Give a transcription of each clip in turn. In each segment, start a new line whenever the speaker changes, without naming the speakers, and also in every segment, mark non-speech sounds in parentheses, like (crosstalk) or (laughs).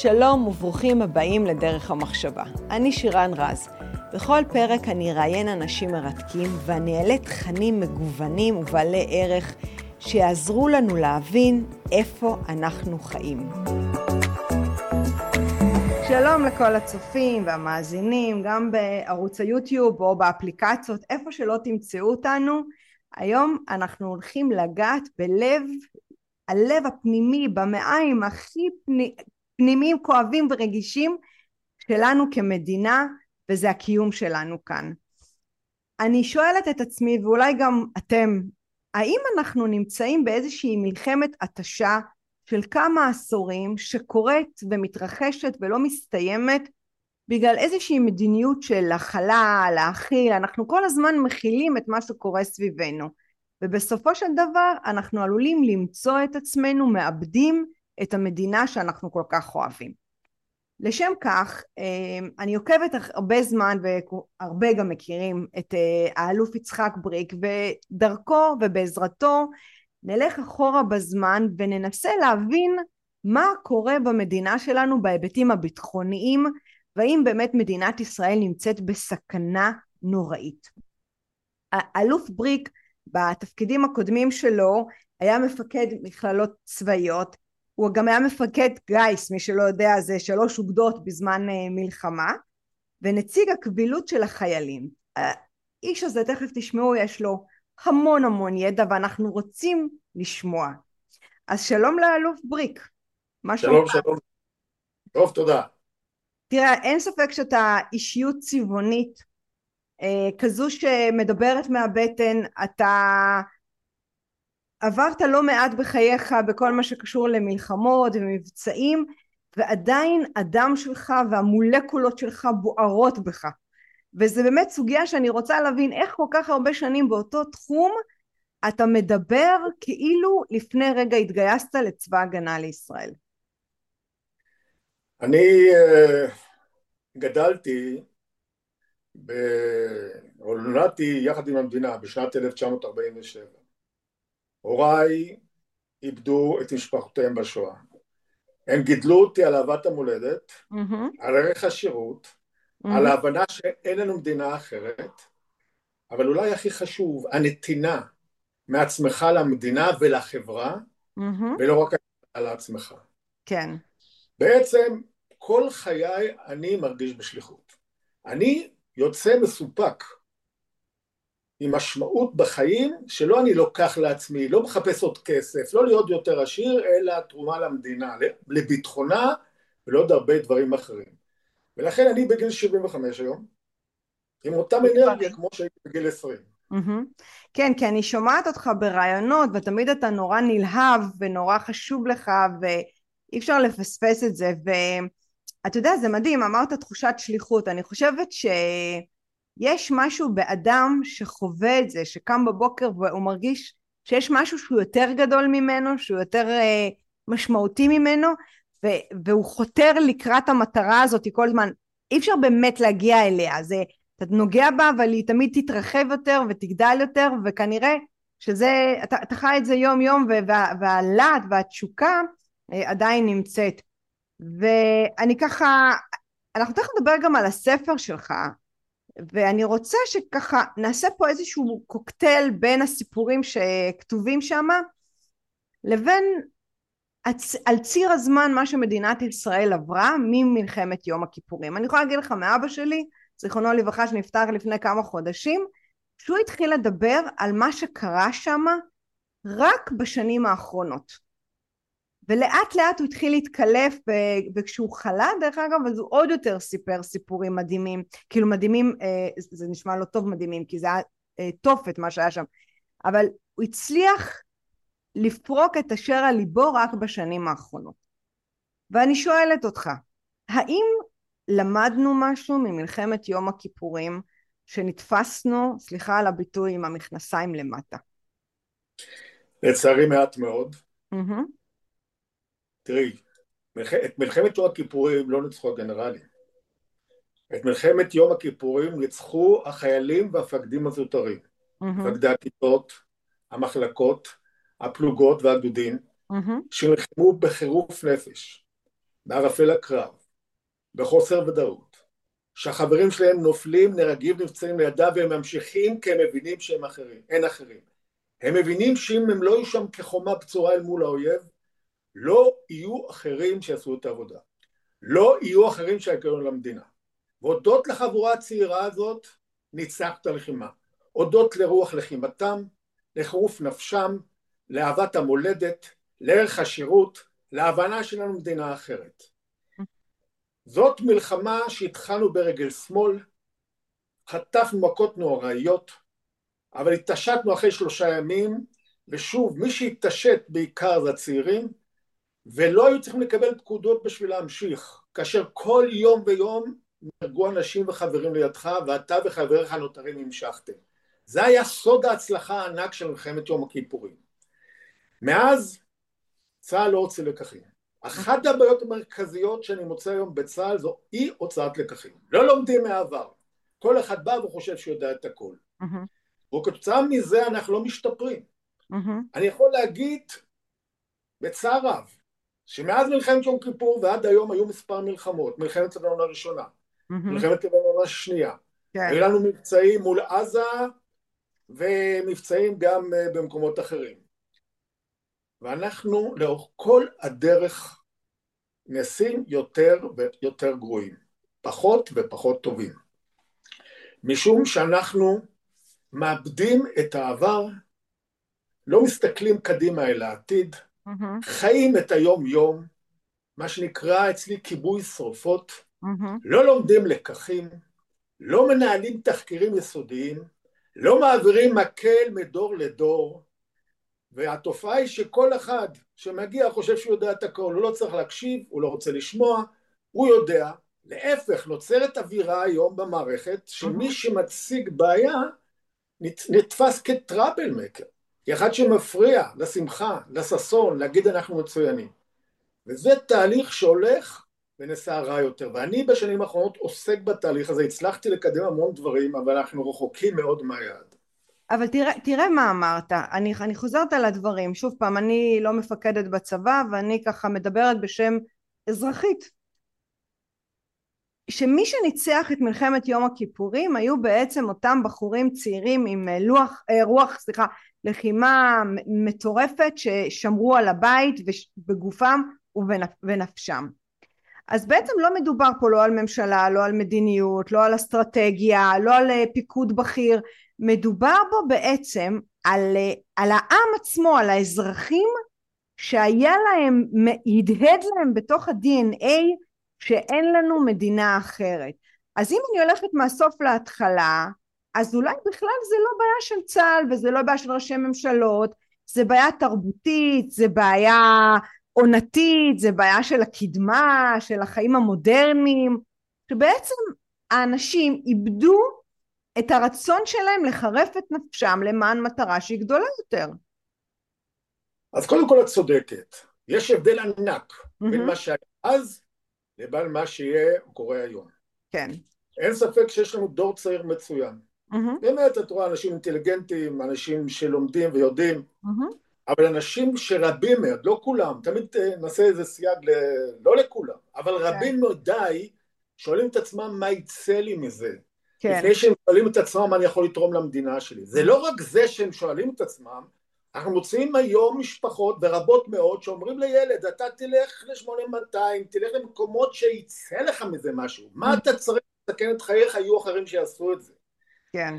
שלום וברוכים הבאים לדרך המחשבה. אני שירן רז. בכל פרק אני אראיין אנשים מרתקים ואני אעלה תכנים מגוונים ובעלי ערך שיעזרו לנו להבין איפה אנחנו חיים. שלום לכל הצופים והמאזינים, גם בערוץ היוטיוב או באפליקציות, איפה שלא תמצאו אותנו. היום אנחנו הולכים לגעת בלב, הלב הפנימי, במעיים הכי פני, פנימיים, כואבים ורגישים שלנו כמדינה, וזה הקיום שלנו כאן. אני שואלת את עצמי, ואולי גם אתם, האם אנחנו נמצאים באיזושהי מלחמת התשה של כמה עשורים שקורית ומתרחשת ולא מסתיימת בגלל איזושהי מדיניות של הכלה, להכיל, אנחנו כל הזמן מכילים את מה שקורה סביבנו ובסופו של דבר אנחנו עלולים למצוא את עצמנו מאבדים את המדינה שאנחנו כל כך אוהבים. לשם כך אה, אני עוקבת הרבה זמן והרבה גם מכירים את אה, האלוף יצחק בריק ודרכו ובעזרתו נלך אחורה בזמן וננסה להבין מה קורה במדינה שלנו בהיבטים הביטחוניים והאם באמת מדינת ישראל נמצאת בסכנה נוראית. האלוף בריק בתפקידים הקודמים שלו היה מפקד מכללות צבאיות הוא גם היה מפקד גיס מי שלא יודע זה שלוש אוגדות בזמן אה, מלחמה. ונציג הקבילות של החיילים האיש הזה תכף תשמעו יש לו המון המון ידע ואנחנו רוצים לשמוע. אז שלום לאלוף בריק.
מה שלום שלום. טוב תודה.
תראה אין ספק שאתה אישיות צבעונית אה, כזו שמדברת מהבטן אתה עברת לא מעט בחייך בכל מה שקשור למלחמות ומבצעים ועדיין הדם שלך והמולקולות שלך בוערות בך וזה באמת סוגיה שאני רוצה להבין איך כל כך הרבה שנים באותו תחום אתה מדבר כאילו לפני רגע התגייסת לצבא הגנה לישראל.
אני uh, גדלתי או נולדתי יחד עם המדינה בשנת 1947 הוריי איבדו את משפחותיהם בשואה. הם גידלו אותי על אהבת המולדת, mm-hmm. על ערך השירות, mm-hmm. על ההבנה שאין לנו מדינה אחרת, אבל אולי הכי חשוב, הנתינה מעצמך למדינה ולחברה, mm-hmm. ולא רק על עצמך.
כן.
בעצם כל חיי אני מרגיש בשליחות. אני יוצא מסופק עם משמעות בחיים שלא אני לוקח לעצמי, לא מחפש עוד כסף, לא להיות יותר עשיר, אלא תרומה למדינה, לביטחונה ולעוד הרבה דברים אחרים. ולכן אני בגיל 75 היום, עם אותה אנרגיה כמו שהייתי בגיל 20.
כן, כי אני שומעת אותך ברעיונות ותמיד אתה נורא נלהב ונורא חשוב לך ואי אפשר לפספס את זה ואתה יודע זה מדהים אמרת תחושת שליחות אני חושבת ש... יש משהו באדם שחווה את זה, שקם בבוקר והוא מרגיש שיש משהו שהוא יותר גדול ממנו, שהוא יותר אה, משמעותי ממנו, ו- והוא חותר לקראת המטרה הזאת כל הזמן. אי אפשר באמת להגיע אליה, זה, אתה נוגע בה, אבל היא תמיד תתרחב יותר ותגדל יותר, וכנראה שזה, אתה, אתה חי את זה יום יום, וה, והלהט והתשוקה אה, עדיין נמצאת. ואני ככה, אנחנו תכף נדבר גם על הספר שלך, ואני רוצה שככה נעשה פה איזשהו קוקטייל בין הסיפורים שכתובים שם לבין הצ... על ציר הזמן מה שמדינת ישראל עברה ממלחמת יום הכיפורים. אני יכולה להגיד לך מאבא שלי, זיכרונו לברכה שנפטר לפני כמה חודשים, שהוא התחיל לדבר על מה שקרה שם רק בשנים האחרונות. ולאט לאט הוא התחיל להתקלף וכשהוא חלה דרך אגב אז הוא עוד יותר סיפר סיפורים מדהימים. כאילו מדהימים אה, זה נשמע לא טוב מדהימים כי זה היה אה, תופת מה שהיה שם. אבל הוא הצליח לפרוק את אשר על ליבו רק בשנים האחרונות. ואני שואלת אותך האם למדנו משהו ממלחמת יום הכיפורים שנתפסנו סליחה על הביטוי עם המכנסיים למטה?
לצערי מעט מאוד. mm-hmm. תראי, את מלחמת יום הכיפורים לא ניצחו הגנרלים. את מלחמת יום הכיפורים ניצחו החיילים והמפקדים הזוטרים. מפקדי mm-hmm. הכיתות, המחלקות, הפלוגות והגדודים, mm-hmm. שנלחמו בחירוף נפש. בערפל הקרב, בחוסר ודאות, שהחברים שלהם נופלים, נהרגים, נפצעים לידיו והם ממשיכים כי הם מבינים שהם אחרים, אין אחרים. הם מבינים שאם הם לא יהיו שם כחומה בצורה אל מול האויב, לא יהיו אחרים שיעשו את העבודה. לא יהיו אחרים שיגיעו למדינה. והודות לחבורה הצעירה הזאת, ניצח את הלחימה. הודות לרוח לחימתם, לחירוף נפשם, לאהבת המולדת, לערך השירות, להבנה שלנו מדינה אחרת. זאת מלחמה שהתחלנו ברגל שמאל, חטפנו מכות נוראיות, אבל התעשתנו אחרי שלושה ימים, ושוב, מי שהתעשת בעיקר זה הצעירים, ולא היו צריכים לקבל פקודות בשביל להמשיך, כאשר כל יום ויום נהרגו אנשים וחברים לידך, ואתה וחבריך הנותרים המשכתם. זה היה סוד ההצלחה הענק של מלחמת יום הכיפורים. מאז צה"ל לא הוציא לקחים. אחת הבעיות המרכזיות שאני מוצא היום בצה"ל זו אי הוצאת לקחים. לא לומדים מהעבר. כל אחד בא וחושב שהוא יודע את הכל. Mm-hmm. וכתוצאה מזה אנחנו לא משתפרים. Mm-hmm. אני יכול להגיד בצער רב, שמאז מלחמת יום כיפור ועד היום היו מספר מלחמות, מלחמת לבנון הראשונה, mm-hmm. מלחמת לבנון השנייה, כן. היו לנו מבצעים מול עזה ומבצעים גם אה, במקומות אחרים. ואנחנו לאורך כל הדרך נעשים יותר ויותר גרועים, פחות ופחות טובים. משום שאנחנו מאבדים את העבר, לא מסתכלים קדימה אל העתיד, mm-hmm. חיים את היום-יום, מה שנקרא אצלי כיבוי שרופות, mm-hmm. לא לומדים לקחים, לא מנהלים תחקירים יסודיים, לא מעבירים מקל מדור לדור, והתופעה היא שכל אחד שמגיע חושב שהוא יודע את הכל, הוא לא צריך להקשיב, הוא לא רוצה לשמוע, הוא יודע, להפך, נוצרת אווירה היום במערכת שמי שמציג בעיה נתפס כטראבל מקר, כאחד שמפריע לשמחה, לששון, להגיד אנחנו מצוינים. וזה תהליך שהולך ונעשה רע יותר, ואני בשנים האחרונות עוסק בתהליך הזה, הצלחתי לקדם המון דברים, אבל אנחנו רחוקים מאוד מהיעד.
אבל תראה, תראה מה אמרת, אני, אני חוזרת על הדברים, שוב פעם, אני לא מפקדת בצבא ואני ככה מדברת בשם אזרחית. שמי שניצח את מלחמת יום הכיפורים היו בעצם אותם בחורים צעירים עם אה, לוח, אה, רוח, סליחה, לחימה מטורפת ששמרו על הבית בגופם ובנפשם. אז בעצם לא מדובר פה לא על ממשלה, לא על מדיניות, לא על אסטרטגיה, לא על אה, פיקוד בכיר, מדובר בו בעצם על, על העם עצמו, על האזרחים שהיה להם, הדהד להם בתוך ה-DNA שאין לנו מדינה אחרת. אז אם אני הולכת מהסוף להתחלה, אז אולי בכלל זה לא בעיה של צה"ל וזה לא בעיה של ראשי ממשלות, זה בעיה תרבותית, זה בעיה עונתית, זה בעיה של הקדמה, של החיים המודרניים, שבעצם האנשים איבדו את הרצון שלהם לחרף את נפשם למען מטרה שהיא גדולה יותר.
אז קודם כל את צודקת, יש הבדל ענק mm-hmm. בין מה שהיה אז לבין מה שיהיה קורה היום.
כן.
אין ספק שיש לנו דור צעיר מצוין. Mm-hmm. באמת, את רואה אנשים אינטליגנטים, אנשים שלומדים ויודעים, mm-hmm. אבל אנשים שרבים מאוד, לא כולם, תמיד אה, נעשה איזה סייג, ל... לא לכולם, אבל כן. רבים מדי שואלים את עצמם מה יצא לי מזה. כן. לפני שהם שואלים את עצמם מה אני יכול לתרום למדינה שלי. זה לא רק זה שהם שואלים את עצמם, אנחנו מוצאים היום משפחות ורבות מאוד שאומרים לילד אתה תלך ל-8200, תלך למקומות שיצא לך מזה משהו, מה אתה צריך לסכן את חייך, יהיו אחרים שיעשו את זה.
כן.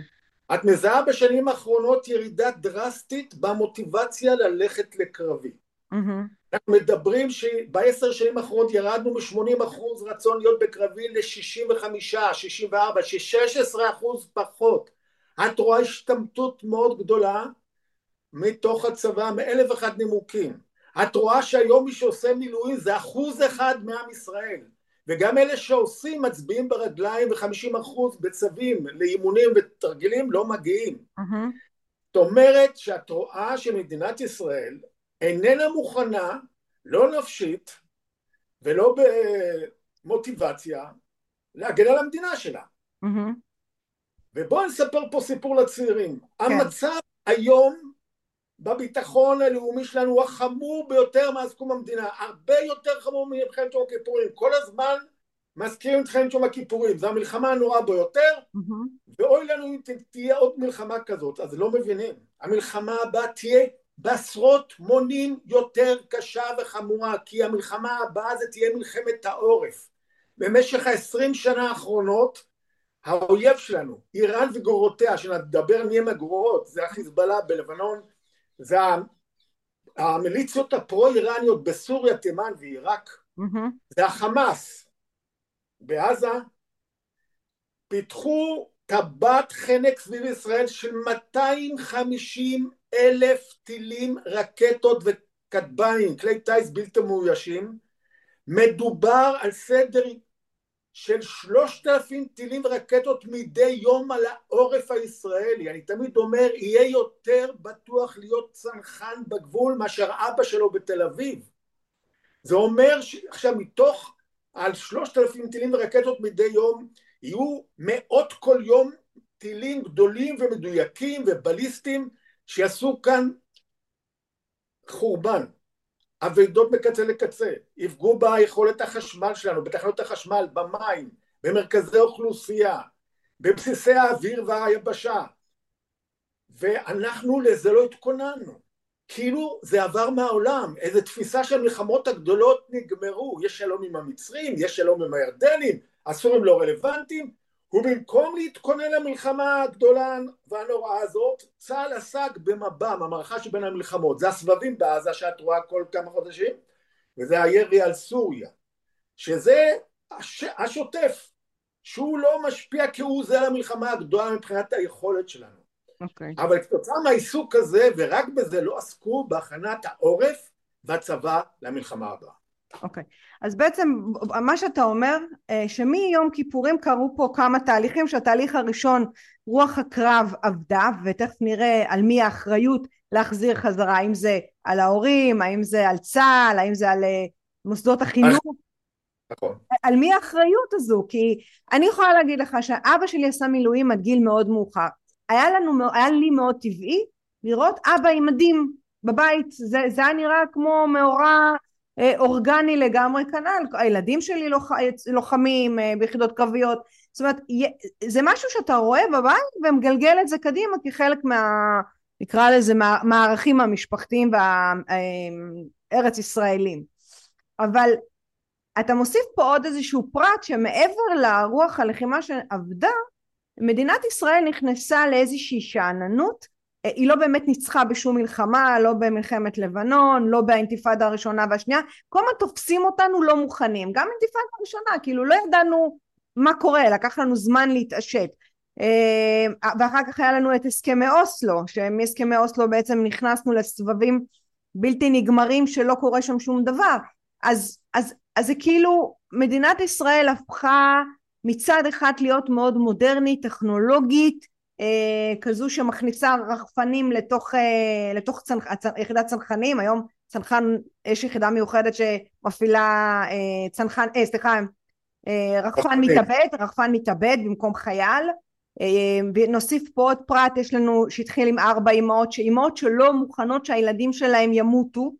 את מזהה בשנים האחרונות ירידה דרסטית במוטיבציה ללכת לקרבי. Mm-hmm. אנחנו מדברים שבעשר שנים האחרונות ירדנו מ-80 אחוז רצון להיות בקרבי ל-65, 64, ש-16 אחוז פחות. את רואה השתמטות מאוד גדולה מתוך הצבא מאלף ואחד נימוקים. את רואה שהיום מי שעושה מילואים זה אחוז אחד מעם ישראל. וגם אלה שעושים מצביעים ברגליים וחמישים אחוז בצווים לאימונים ותרגילים לא מגיעים. Mm-hmm. זאת אומרת שאת רואה שמדינת ישראל איננה מוכנה, לא נפשית ולא במוטיבציה, להגן על המדינה שלה. Mm-hmm. ובואו נספר פה סיפור לצעירים. כן. המצב היום בביטחון הלאומי שלנו הוא החמור ביותר מאז קום המדינה, הרבה יותר חמור ממלחמת יום הכיפורים, כל הזמן מזכירים את מלחמת יום הכיפורים, זו המלחמה הנוראה ביותר, mm-hmm. ואוי לנו אם תהיה עוד מלחמה כזאת, אז לא מבינים, המלחמה הבאה תהיה בעשרות מונים יותר קשה וחמורה, כי המלחמה הבאה זה תהיה מלחמת העורף. במשך העשרים שנה האחרונות האויב שלנו, איראן וגרורותיה, שנדבר מי הם הגרורות, זה החיזבאללה בלבנון, זה המיליציות הפרו-איראניות בסוריה, תימן ועיראק, mm-hmm. זה החמאס בעזה, פיתחו טבעת חנק סביב ישראל של 250 אלף טילים, רקטות וכטב"מים, כלי טיס בלתי מאוישים, מדובר על סדר של שלושת אלפים טילים ורקטות מדי יום על העורף הישראלי. אני תמיד אומר, יהיה יותר בטוח להיות צנחן בגבול מאשר אבא שלו בתל אביב. זה אומר שעכשיו מתוך על שלושת אלפים טילים ורקטות מדי יום, יהיו מאות כל יום טילים גדולים ומדויקים ובליסטיים שיעשו כאן חורבן. אבדות מקצה לקצה, יפגעו ביכולת החשמל שלנו, בתחנות החשמל, במים, במרכזי אוכלוסייה, בבסיסי האוויר והיבשה, ואנחנו לזה לא התכוננו. כאילו זה עבר מהעולם, איזו תפיסה שהמלחמות הגדולות נגמרו, יש שלום עם המצרים, יש שלום עם הירדנים, הסורים לא רלוונטיים, ובמקום להתכונן למלחמה הגדולה והנוראה הזאת, צה"ל עסק במב"ם, המערכה שבין המלחמות, זה הסבבים בעזה שאת רואה כל כמה חודשים, וזה הירי על סוריה, שזה הש... השוטף, שהוא לא משפיע כהוא זה על המלחמה הגדולה מבחינת היכולת שלנו. Okay. אוקיי. אבל כתוצאה מהעיסוק הזה, ורק בזה לא עסקו בהכנת העורף והצבא למלחמה הבאה.
אוקיי, okay. אז בעצם מה שאתה אומר אה, שמיום כיפורים קרו פה כמה תהליכים שהתהליך הראשון רוח הקרב עבדה ותכף נראה על מי האחריות להחזיר חזרה האם זה על ההורים האם זה על צה"ל האם זה על אה, מוסדות החינוך. נכון. על מי האחריות הזו? כי אני יכולה להגיד לך שאבא שלי עשה מילואים עד גיל מאוד מאוחר. היה לנו היה לי מאוד טבעי לראות אבא עם מדים בבית. זה, זה היה נראה כמו מאורע אורגני לגמרי כנ"ל, הילדים שלי לוח, לוחמים אה, ביחידות קרביות, זאת אומרת זה משהו שאתה רואה בבית ומגלגל את זה קדימה כחלק מה... נקרא לזה מהערכים המשפחתיים והארץ ישראלים. אבל אתה מוסיף פה עוד איזשהו פרט שמעבר לרוח הלחימה שעבדה מדינת ישראל נכנסה לאיזושהי שאננות היא לא באמת ניצחה בשום מלחמה, לא במלחמת לבנון, לא באינתיפאדה הראשונה והשנייה, כל הזמן תופסים אותנו לא מוכנים, גם אינתיפאדה הראשונה, כאילו לא ידענו מה קורה, לקח לנו זמן להתעשת. אה, ואחר כך היה לנו את הסכמי אוסלו, שמהסכמי אוסלו בעצם נכנסנו לסבבים בלתי נגמרים שלא קורה שם שום דבר. אז, אז, אז זה כאילו מדינת ישראל הפכה מצד אחד להיות מאוד מודרנית, טכנולוגית, כזו שמכניסה רחפנים לתוך, אה, לתוך צנח, יחידת צנחנים, היום צנחן, יש יחידה מיוחדת שמפעילה אה, צנחן, אה, סליחה, אה, רחפן מתאבד, רחפן מתאבד במקום חייל, אה, ונוסיף פה עוד פרט, יש לנו שהתחיל עם ארבע אמהות, שאמהות שלא מוכנות שהילדים שלהם ימותו,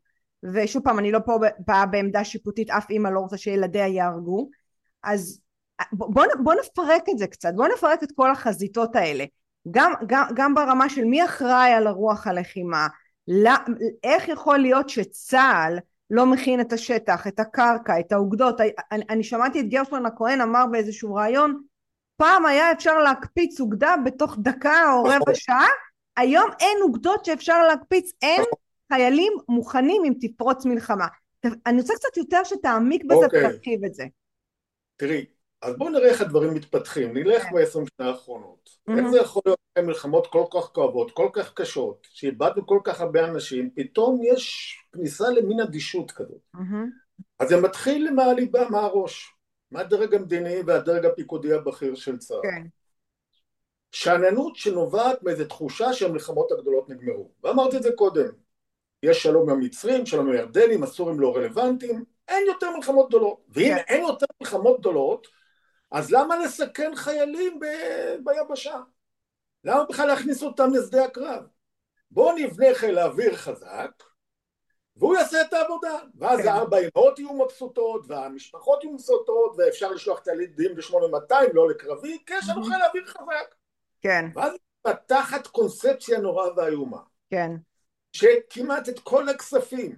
ושוב פעם אני לא פה באה בעמדה שיפוטית, אף אימא לא רוצה שילדיה יהרגו, אז בוא, בוא נפרק את זה קצת, בוא נפרק את כל החזיתות האלה. גם, גם, גם ברמה של מי אחראי על הרוח הלחימה, לא, איך יכול להיות שצה"ל לא מכין את השטח, את הקרקע, את האוגדות, אני, אני שמעתי את גרשון הכהן אמר באיזשהו ראיון, פעם היה אפשר להקפיץ אוגדה בתוך דקה או רבע שעה, היום אין אוגדות שאפשר להקפיץ, אין חיילים מוכנים אם תפרוץ מלחמה. אני רוצה קצת יותר שתעמיק בזה okay. אוקיי. ותרחיב את זה.
תראי, אז בואו נראה איך הדברים מתפתחים, נלך כן. ב-20 שנה האחרונות. Mm-hmm. איך זה יכול להיות מלחמות כל כך כואבות, כל כך קשות, שאיבדנו כל כך הרבה אנשים, פתאום יש כניסה למין אדישות כזאת. Mm-hmm. אז זה מתחיל מהליבה, מהראש, מהדרג המדיני והדרג הפיקודי הבכיר של צה"ל. כן. שאננות שנובעת מאיזו תחושה שהמלחמות הגדולות נגמרו. ואמרתי את זה קודם, יש שלום עם המצרים, שלום עם הירדנים, הסורים לא רלוונטיים, אין יותר מלחמות גדולות. ואם כן. אין יותר מלחמות גדולות, אז למה לסכן חיילים ב... ביבשה? למה בכלל להכניס אותם לשדה הקרב? בואו נבנה חיל האוויר חזק, והוא יעשה את העבודה, ואז כן. הארבע אמהות יהיו מבסוטות, והמשפחות יהיו מבסוטות, ואפשר לשלוח את הילדים ב-8200, לא לקרבי, כי יש לנו חיל האוויר חזק.
כן.
ואז מתחת קונספציה נורא ואיומה.
כן.
שכמעט את כל הכספים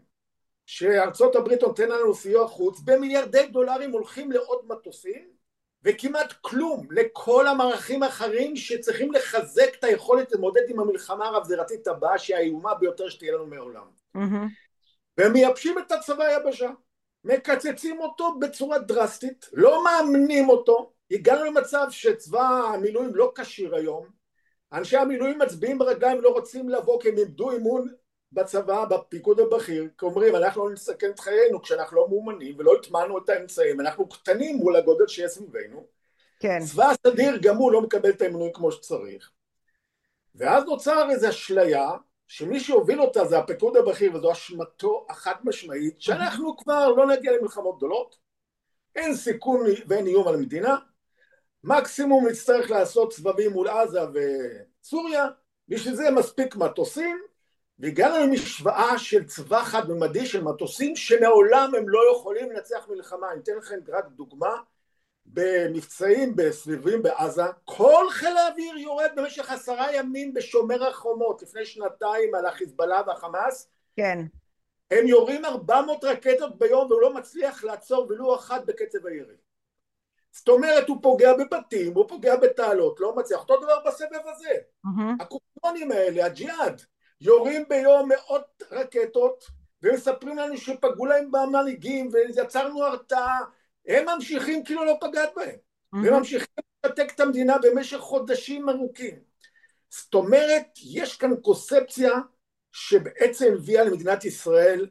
שארצות הברית נותן לנו סיוע חוץ, במיליארדי דולרים הולכים לעוד מטוסים, וכמעט כלום לכל המערכים האחרים שצריכים לחזק את היכולת להתמודד עם המלחמה הרב-זירתית הבאה שהיא האיומה ביותר שתהיה לנו מעולם. Mm-hmm. והם מייבשים את הצבא היבשה, מקצצים אותו בצורה דרסטית, לא מאמנים אותו, הגענו למצב שצבא המילואים לא כשיר היום, אנשי המילואים מצביעים ברגליים לא רוצים לבוא כי הם איבדו אימון בצבא, בפיקוד הבכיר, כי אומרים אנחנו לא נסכן את חיינו כשאנחנו לא מאומנים ולא הטמענו את האמצעים, אנחנו קטנים מול הגודל שיש סביבנו.
כן.
צבא הסדיר גם הוא לא מקבל את האימונים כמו שצריך. ואז נוצר איזו אשליה שמי שהוביל אותה זה הפיקוד הבכיר וזו אשמתו החד משמעית שאנחנו כבר לא נגיע למלחמות גדולות, אין סיכון ואין איום על המדינה, מקסימום נצטרך לעשות סבבים מול עזה וסוריה, בשביל זה מספיק מטוסים והגענו למשוואה של צבא חד ממדי של מטוסים שמעולם הם לא יכולים לנצח מלחמה. אני אתן לכם רק דוגמה, במבצעים בסביבים בעזה, כל חיל האוויר יורד במשך עשרה ימים בשומר החומות לפני שנתיים על החיזבאללה והחמאס.
כן.
הם יורים ארבע מאות רקטות ביום והוא לא מצליח לעצור ולו אחת בקצב הירי. זאת אומרת הוא פוגע בבתים, הוא פוגע בתעלות, לא מצליח. אותו דבר בסבב הזה. Mm-hmm. הקופונים האלה, הג'יהאד, יורים ביום מאות רקטות ומספרים לנו שפגעו להם במנהיגים ויצרנו הרתעה. הם ממשיכים כאילו לא פגעת בהם. mm-hmm. והם ממשיכים לתק את המדינה במשך חודשים ארוכים. זאת אומרת יש כאן קונספציה שבעצם הביאה למדינת ישראל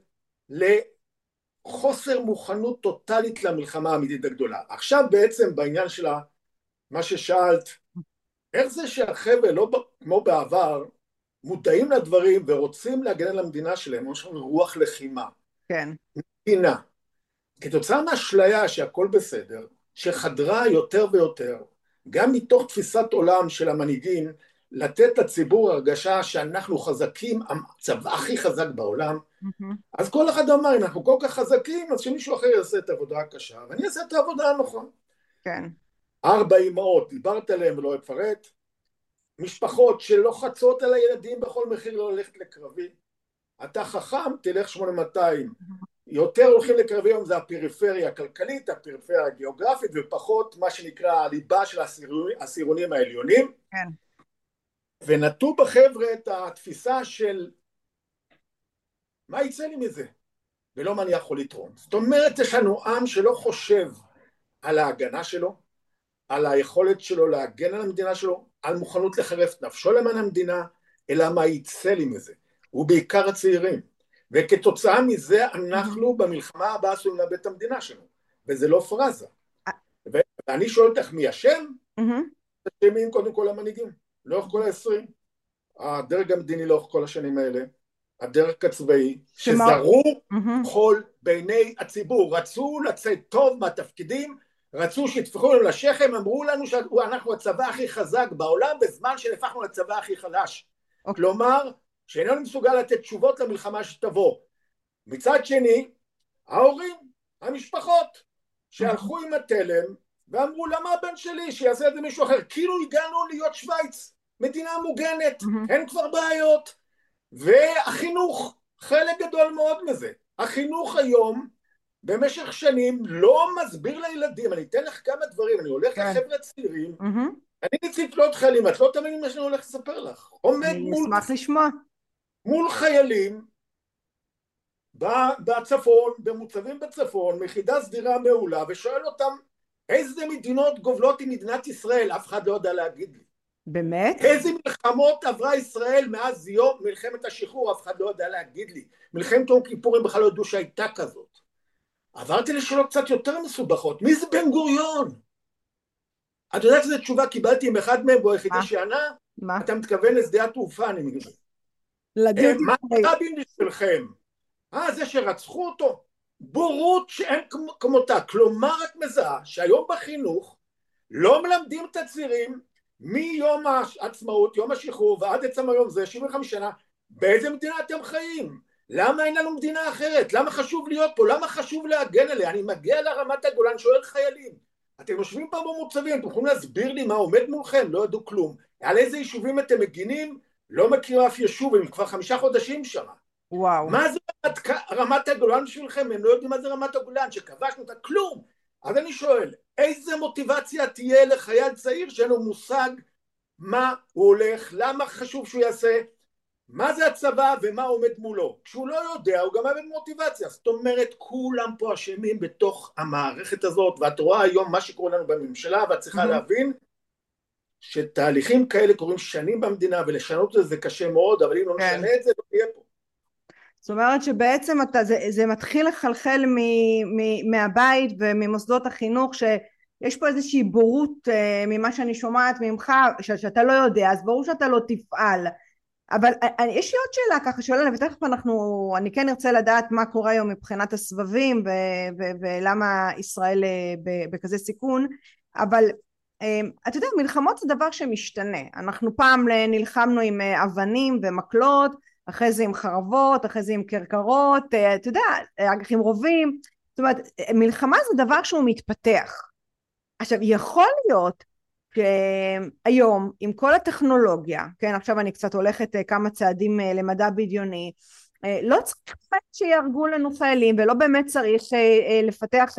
לחוסר מוכנות טוטאלית למלחמה האמיתית הגדולה. עכשיו בעצם בעניין של מה ששאלת איך זה שהחבר'ה לא כמו בעבר מודעים לדברים ורוצים להגן על המדינה שלהם, יש לנו רוח לחימה.
כן.
מדינה. כתוצאה מהאשליה שהכל בסדר, שחדרה יותר ויותר, גם מתוך תפיסת עולם של המנהיגים, לתת לציבור הרגשה שאנחנו חזקים, הצבא הכי חזק בעולם, mm-hmm. אז כל אחד אמר, אם אנחנו כל כך חזקים, אז שמישהו אחר יעשה את העבודה הקשה, ואני אעשה את העבודה הנכון.
כן.
ארבע אמהות, דיברת עליהן ולא אפרט, משפחות שלוחצות על הילדים בכל מחיר לא ללכת לקרבי. אתה חכם, תלך 8200. יותר הולכים לקרבי היום זה הפריפריה הכלכלית, הפריפריה הגיאוגרפית, ופחות מה שנקרא הליבה של העשירונים העליונים.
כן.
ונטו בחבר'ה את התפיסה של מה יצא לי מזה, ולא מה אני יכול לתרום. זאת אומרת, יש לנו עם שלא חושב על ההגנה שלו, על היכולת שלו להגן על המדינה שלו, על מוכנות לחרף את נפשו למען המדינה, אלא מה יצא לי מזה, ובעיקר הצעירים. וכתוצאה מזה אנחנו במלחמה הבאה עשויים לאבד את המדינה שלנו, וזה לא פרזה. ואני שואל אותך מי אשם? אשמים קודם כל המנהיגים, לאורך כל העשרים. הדרג המדיני לאורך כל השנים האלה, הדרג הצבאי, שזרו חול בעיני הציבור, רצו לצאת טוב מהתפקידים רצו שיטפחו לנו לשכם, אמרו לנו שאנחנו הצבא הכי חזק בעולם בזמן שנהפכנו לצבא הכי חלש. Okay. אוקיי. כלומר, שאיננו מסוגל לתת תשובות למלחמה שתבוא. מצד שני, ההורים, המשפחות, שהלכו עם התלם ואמרו למה הבן שלי שיעשה את זה מישהו אחר, כאילו הגענו להיות שווייץ, מדינה מוגנת. אין כבר בעיות. והחינוך, חלק גדול מאוד מזה. החינוך היום במשך שנים לא מסביר לילדים, אני אתן לך כמה דברים, אני הולך כן. לחבר'ה צעירים, mm-hmm. אני נציב פלוט חיילים, את לא תמיד מה שאני הולך לספר לך.
עומד מול... אשמח לשמוע.
מול חיילים בצפון, במוצבים בצפון, מיחידה סדירה מעולה, ושואל אותם איזה מדינות גובלות עם מדינת ישראל, אף אחד לא יודע להגיד לי.
באמת?
איזה מלחמות עברה ישראל מאז יום מלחמת השחרור, אף אחד לא יודע להגיד לי. מלחמת יום כיפורים בכלל לא ידעו שהייתה כזאת. עברתי לשאלות קצת יותר מסובכות, מי זה בן גוריון? את יודעת איזה תשובה קיבלתי עם אחד מהם, והוא היחידי שענה?
מה?
אתה מתכוון לשדה התעופה, אני מבין.
לדודי.
מה רבין בשבילכם? אה, זה שרצחו אותו? בורות שאין כמותה. כלומר, את מזהה שהיום בחינוך לא מלמדים את הצעירים מיום העצמאות, יום השחרור ועד עצם היום זה, 75 שנה, באיזה מדינה אתם חיים? למה אין לנו מדינה אחרת? למה חשוב להיות פה? למה חשוב להגן עליה? אני מגיע לרמת הגולן, שואל חיילים, אתם יושבים פה במוצבים, אתם יכולים להסביר לי מה עומד מולכם? לא ידעו כלום. על איזה יישובים אתם מגינים? לא מכיר אף יישוב, הם כבר חמישה חודשים שם.
וואו.
מה זה רמת, רמת הגולן בשבילכם? הם לא יודעים מה זה רמת הגולן, שכבשנו אותה, כלום. אז אני שואל, איזה מוטיבציה תהיה לחייל צעיר שאין לו מושג מה הוא הולך, למה חשוב שהוא יעשה, מה זה הצבא ומה עומד מולו. כשהוא לא יודע הוא גם מאבד מוטיבציה. זאת אומרת כולם פה אשמים בתוך המערכת הזאת ואת רואה היום מה שקורה לנו בממשלה ואת צריכה mm-hmm. להבין שתהליכים כאלה קורים שנים במדינה ולשנות את זה זה קשה מאוד אבל אם לא כן. נשנה את זה לא נהיה פה.
זאת אומרת שבעצם אתה, זה, זה מתחיל לחלחל מ, מ, מהבית וממוסדות החינוך שיש פה איזושהי בורות uh, ממה שאני שומעת ממך ש, שאתה לא יודע אז ברור שאתה לא תפעל אבל אני, יש לי עוד שאלה ככה שאלה ותכף אנחנו אני כן ארצה לדעת מה קורה היום מבחינת הסבבים ו, ו, ולמה ישראל uh, בכזה סיכון אבל אתה יודע מלחמות זה דבר שמשתנה אנחנו פעם נלחמנו עם אבנים ומקלות אחרי זה עם חרבות, אחרי זה עם כרכרות, אה, אתה יודע, אגב עם רובים, זאת אומרת, מלחמה זה דבר שהוא מתפתח. עכשיו, יכול להיות שהיום, עם כל הטכנולוגיה, כן, עכשיו אני קצת הולכת אה, כמה צעדים אה, למדע בדיוני, לא צריך שיהרגו לנו חיילים ולא באמת צריך לפתח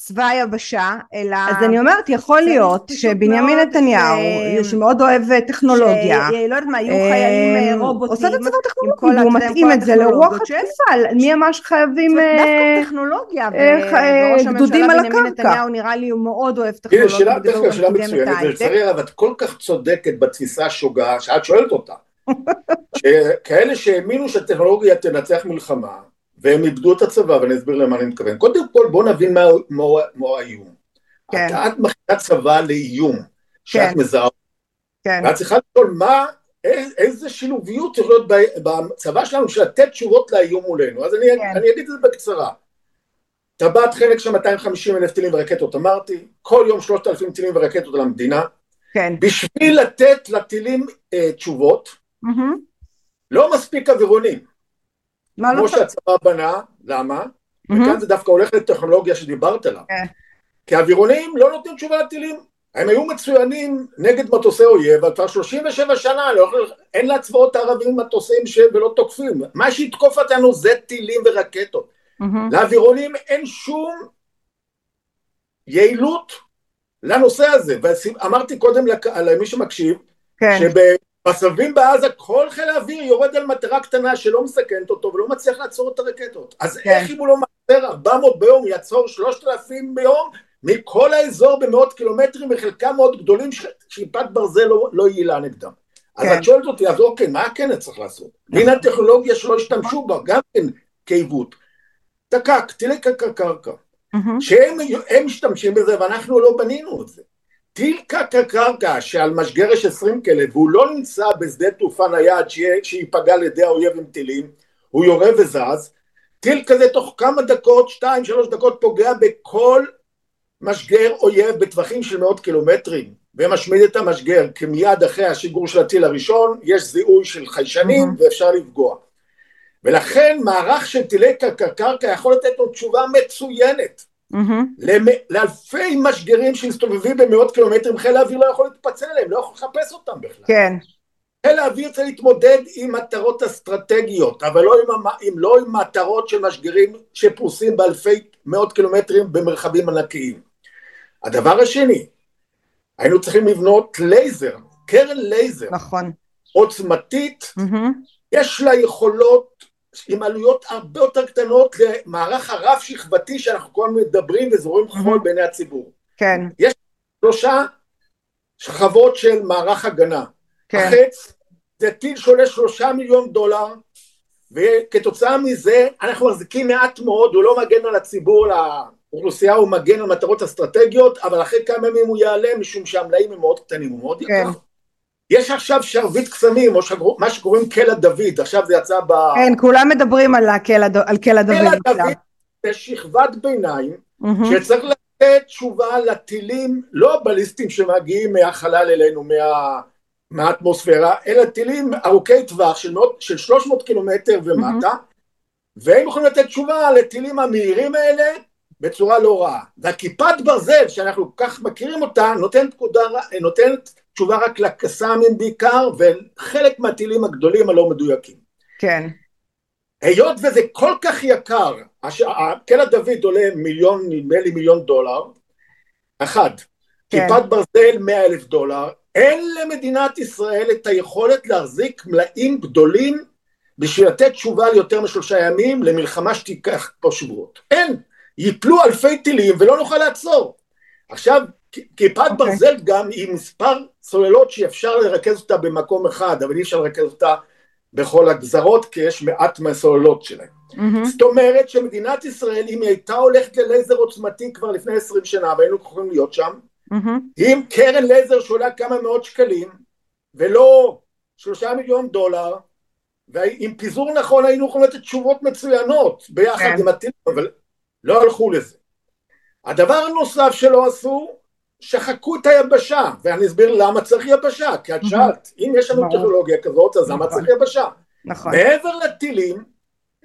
צבא היבשה, אלא... אז אני אומרת, יכול להיות שבנימין נתניהו, שמאוד אוהב אה, טכנולוגיה, לא יודעת מה, יהיו אה, חיילים אה, רובוטים, עושה את הצבא טכנולוגי, והוא מתאים את זה לרוח התקופה, מי אמר שחייבים... דווקא טכנולוגיה, גדודים על הקרקע. בנימין נתניהו נראה לי הוא מאוד אוהב טכנולוגיה.
שאלה שאלה מצוינת, ולצערי הרב, את כל כך צודקת בתפיסה השוגה, שאת שואלת אותה. (laughs) כאלה שהאמינו שהטכנולוגיה תנצח מלחמה, והם איבדו את הצבא, ואני אסביר למה אני מתכוון. קודם כל בוא נבין מהו האיום. כן. את מכינה צבא לאיום, שאת כן. מזהה. כן. ואת צריכה לשאול מה, איזה שילוביות צריך להיות בצבא שלנו בשביל לתת תשובות לאיום מולנו. אז אני, כן. אני אגיד את זה בקצרה. טבעת חלק של 250 אלף טילים ורקטות, אמרתי, כל יום 3,000 טילים ורקטות על המדינה. כן. בשביל לתת לטילים אה, תשובות, mm-hmm. לא מספיק אווירונים. כמו לא שהצבא בנה, למה? וכאן זה דווקא הולך לטכנולוגיה שדיברת עליו. כן. כי האווירונים לא נותנים תשובה לטילים. הם היו מצוינים נגד מטוסי אויב, אבל כבר 37 שנה לא יכול, אין לצבאות הערבים מטוסים ש... ולא תוקפים. מה שיתקוף אותנו זה טילים ורקטות. Mm-hmm. לאווירונים אין שום יעילות לנושא הזה. ואמרתי קודם. למי שמקשיב, כן. בסבבים בעזה כל חיל האוויר יורד על מטרה קטנה שלא מסכנת אותו ולא מצליח לעצור את הרקטות. אז כן. איך אם הוא לא מעצר 400 ביום, יעצור 3,000 ביום מכל האזור במאות קילומטרים וחלקם מאוד גדולים שכיפת ברזל לא, לא יעילה נגדם. כן. אז את שואלת אותי, אז אוקיי, מה כן צריך לעשות? נכון. הנה הטכנולוגיה שלא השתמשו בה, גם כן כעיוות. דקה, טילי קרקע, שהם משתמשים בזה ואנחנו לא בנינו את זה. טיל קרקע קרקע שעל משגרש 20 כלב והוא לא נמצא בשדה תעופה נייד שייפגע על ידי האויב עם טילים, הוא יורה וזז, טיל כזה תוך כמה דקות, שתיים שלוש דקות פוגע בכל משגר אויב בטווחים של מאות קילומטרים ומשמיד את המשגר כי מיד אחרי השיגור של הטיל הראשון יש זיהוי של חיישנים mm-hmm. ואפשר לפגוע. ולכן מערך של טילי קרקע יכול לתת לו תשובה מצוינת Mm-hmm. לאלפי משגרים שמסתובבים במאות קילומטרים, חיל האוויר לא יכול להתפצל עליהם, לא יכול לחפש אותם בכלל.
כן.
חיל האוויר צריך להתמודד עם מטרות אסטרטגיות, אבל לא עם, עם, לא עם מטרות של משגרים שפרוסים באלפי מאות קילומטרים במרחבים ענקיים. הדבר השני, היינו צריכים לבנות לייזר, קרן לייזר.
נכון.
עוצמתית, mm-hmm. יש לה יכולות עם עלויות הרבה יותר קטנות למערך הרב שכבתי שאנחנו כל הזמן מדברים וזורים חול בעיני הציבור.
כן.
יש שלושה שכבות של מערך הגנה. כן. החץ זה טיל שעולה שלושה מיליון דולר וכתוצאה מזה אנחנו מחזיקים מעט מאוד, הוא לא מגן על הציבור, לאוכלוסייה הוא מגן על מטרות אסטרטגיות, אבל אחרי כמה ימים הוא יעלה משום שהמלאים הם מאוד קטנים, הוא מאוד כן. יש עכשיו שרביט קסמים, או שגר... מה שקוראים קלע דוד, עכשיו זה יצא ב...
כן, כולם מדברים על קלע דוד. קלע
דוד זה שכבת ביניים, mm-hmm. שצריך לתת תשובה לטילים, לא הבליסטיים שמגיעים מהחלל אלינו, מה... מהאטמוספירה, אלא טילים ארוכי טווח של, מאות, של 300 קילומטר ומטה, mm-hmm. והם יכולים לתת תשובה לטילים המהירים האלה בצורה לא רעה. והכיפת ברזל, שאנחנו כל כך מכירים אותה, נותנת, נותנת תשובה רק לקסאמים בעיקר, וחלק מהטילים הגדולים הלא מדויקים.
כן.
היות וזה כל כך יקר, קלע דוד עולה מיליון, נדמה לי מיליון דולר, אחד, כן. כיפת ברזל מאה אלף דולר, אין למדינת ישראל את היכולת להחזיק מלאים גדולים בשביל לתת תשובה ליותר משלושה ימים למלחמה שתיקח פה שבועות. אין, ייפלו אלפי טילים ולא נוכל לעצור. עכשיו, כיפת okay. אוקיי. ברזל גם היא מספר סוללות שאפשר לרכז אותה במקום אחד, אבל אי אפשר לרכז אותה בכל הגזרות, כי יש מעט מהסוללות שלהם. Mm-hmm. זאת אומרת שמדינת ישראל, אם היא הייתה הולכת ללייזר עוצמתי כבר לפני עשרים שנה, והיינו יכולים להיות שם, mm-hmm. עם קרן לייזר שעולה כמה מאות שקלים, ולא שלושה מיליון דולר, ועם פיזור נכון היינו יכולים לתת תשובות מצוינות ביחד כן. עם הטילים, אבל לא הלכו לזה. הדבר הנוסף שלא עשו, שחקו את היבשה, ואני אסביר למה צריך יבשה, כי את שאלת, אם יש לנו טכנולוגיה כזאת, אז למה צריך יבשה? נכון. מעבר לטילים,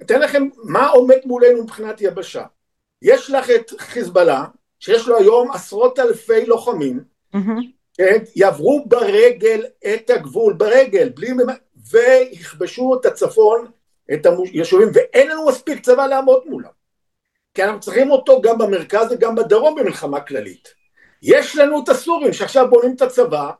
אתן לכם מה עומד מולנו מבחינת יבשה. יש לך את חיזבאללה, שיש לו היום עשרות אלפי לוחמים, כן, יעברו ברגל את הגבול, ברגל, בלי... ויכבשו את הצפון, את היישובים, ואין לנו מספיק צבא לעמוד מולם. כי אנחנו צריכים אותו גם במרכז וגם בדרום במלחמה כללית. יש לנו את הסורים שעכשיו בונים את הצבא,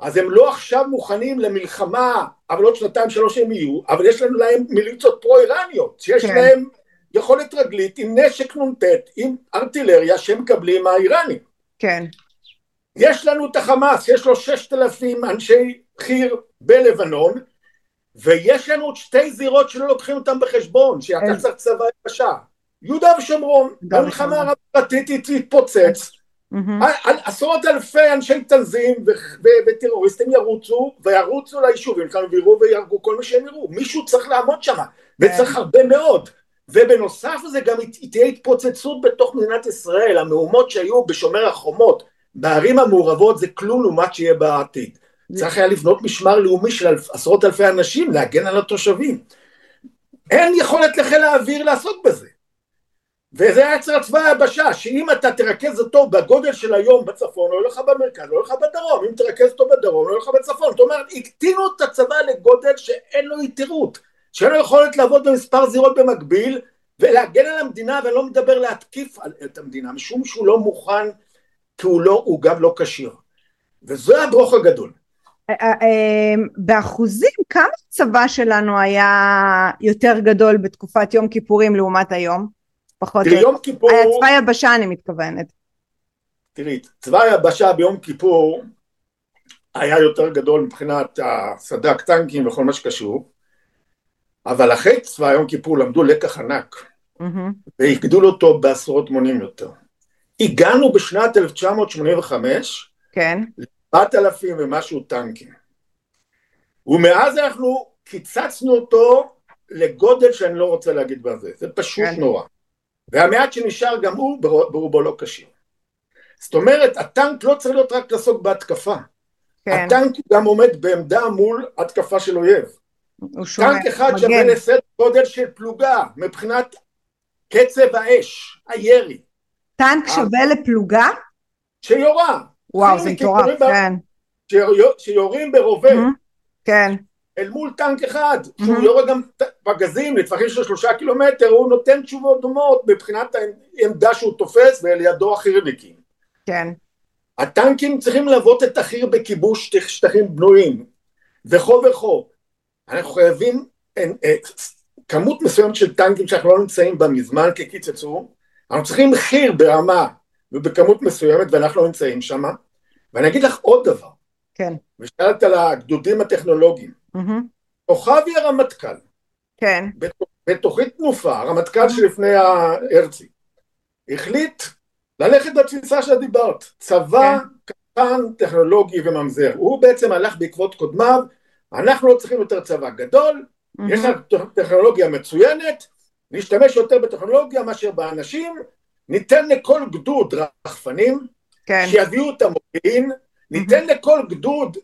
אז הם לא עכשיו מוכנים למלחמה, אבל עוד שנתיים שלוש הם יהיו, אבל יש לנו להם מיליציות פרו-איראניות, שיש כן. להם יכולת רגלית עם נשק נ"ט, עם ארטילריה שהם מקבלים מהאיראנים.
כן.
יש לנו את החמאס, יש לו ששת אלפים אנשי חי"ר בלבנון, ויש לנו עוד שתי זירות שלא לוקחים אותן בחשבון, שאתה צריך צבא יבשה. יהודה ושומרון, המלחמה הרב-פרטית תתפוצץ, עשרות אלפי אנשי תנזים וטרוריסטים ירוצו, וירוצו ליישובים כאן ויראו ויהרגו כל מי שהם יראו. מישהו צריך לעמוד שם, וצריך כן. הרבה מאוד. ובנוסף לזה גם תהיה התפוצצות בתוך מדינת ישראל, המהומות שהיו בשומר החומות, בערים המעורבות זה כלום לעומת שיהיה בעתיד. צריך היה לבנות משמר לאומי של עשרות אלפי אנשים, להגן על התושבים. אין יכולת לחיל האוויר לעסוק בזה. וזה היה אצל הצבא היבשה, שאם אתה תרכז אותו בגודל של היום בצפון, לא לך במרכז, לא לך בדרום, אם תרכז אותו בדרום, לא לך בצפון. זאת אומרת, הקטינו את הצבא לגודל שאין לו יתירות, שאין לו יכולת לעבוד במספר זירות במקביל, ולהגן על המדינה, ולא מדבר להתקיף את המדינה, משום שהוא לא מוכן, כי הוא, לא, הוא גם לא כשיר. וזה הברוך הגדול.
אה, אה, אה, באחוזים, כמה הצבא שלנו היה יותר גדול בתקופת יום כיפורים לעומת היום? פחות
תראי, יום כיפור...
היה צבא יבשה אני מתכוונת.
תראי, צבא היבשה ביום כיפור היה יותר גדול מבחינת הסד"כ טנקים וכל מה שקשור, אבל אחרי צבא יום כיפור למדו לקח ענק, mm-hmm. והגדילו אותו בעשרות מונים יותר. הגענו בשנת 1985,
כן.
ל-4,000 ומשהו טנקים. ומאז אנחנו קיצצנו אותו לגודל שאני לא רוצה להגיד בזה, זה פשוט כן. נורא. והמעט שנשאר גם הוא ברובו לא כשיר. זאת אומרת, הטנק לא צריך להיות רק לעסוק בהתקפה. כן. הטנק גם עומד בעמדה מול התקפה של אויב. טנק אחד מגן. שווה לסדר גודל של פלוגה מבחינת קצב האש, הירי.
טנק שווה לפלוגה?
שיורה.
וואו, זה מטורף, כן.
שיורים ברובה.
כן.
אל מול טנק אחד, mm-hmm. שהוא יורה גם פגזים לטווחים של שלושה קילומטר, הוא נותן תשובות דומות מבחינת העמדה שהוא תופס ולידו החי"רניקים.
כן.
הטנקים צריכים ללוות את החי"ר בכיבוש שטחים בנויים, וכו וכו. אנחנו חייבים אין, אין, אה, כמות מסוימת של טנקים שאנחנו לא נמצאים בה מזמן כי קיצצו, אנחנו צריכים חי"ר ברמה ובכמות מסוימת ואנחנו לא נמצאים שם, ואני אגיד לך עוד דבר.
כן.
ושאלת על הגדודים הטכנולוגיים. כוכבי הרמטכ"ל,
כן,
בתוכנית תנופה, הרמטכ"ל שלפני הרצי, החליט ללכת בתפיסה שאת דיברת, צבא כן. קטן, טכנולוגי וממזר, הוא בעצם הלך בעקבות קודמיו, אנחנו לא צריכים יותר צבא גדול, יש לנו טכנולוגיה מצוינת, נשתמש יותר בטכנולוגיה מאשר באנשים, ניתן לכל גדוד רחפנים, כן. שיביאו את המודיעין, ניתן לכל גדוד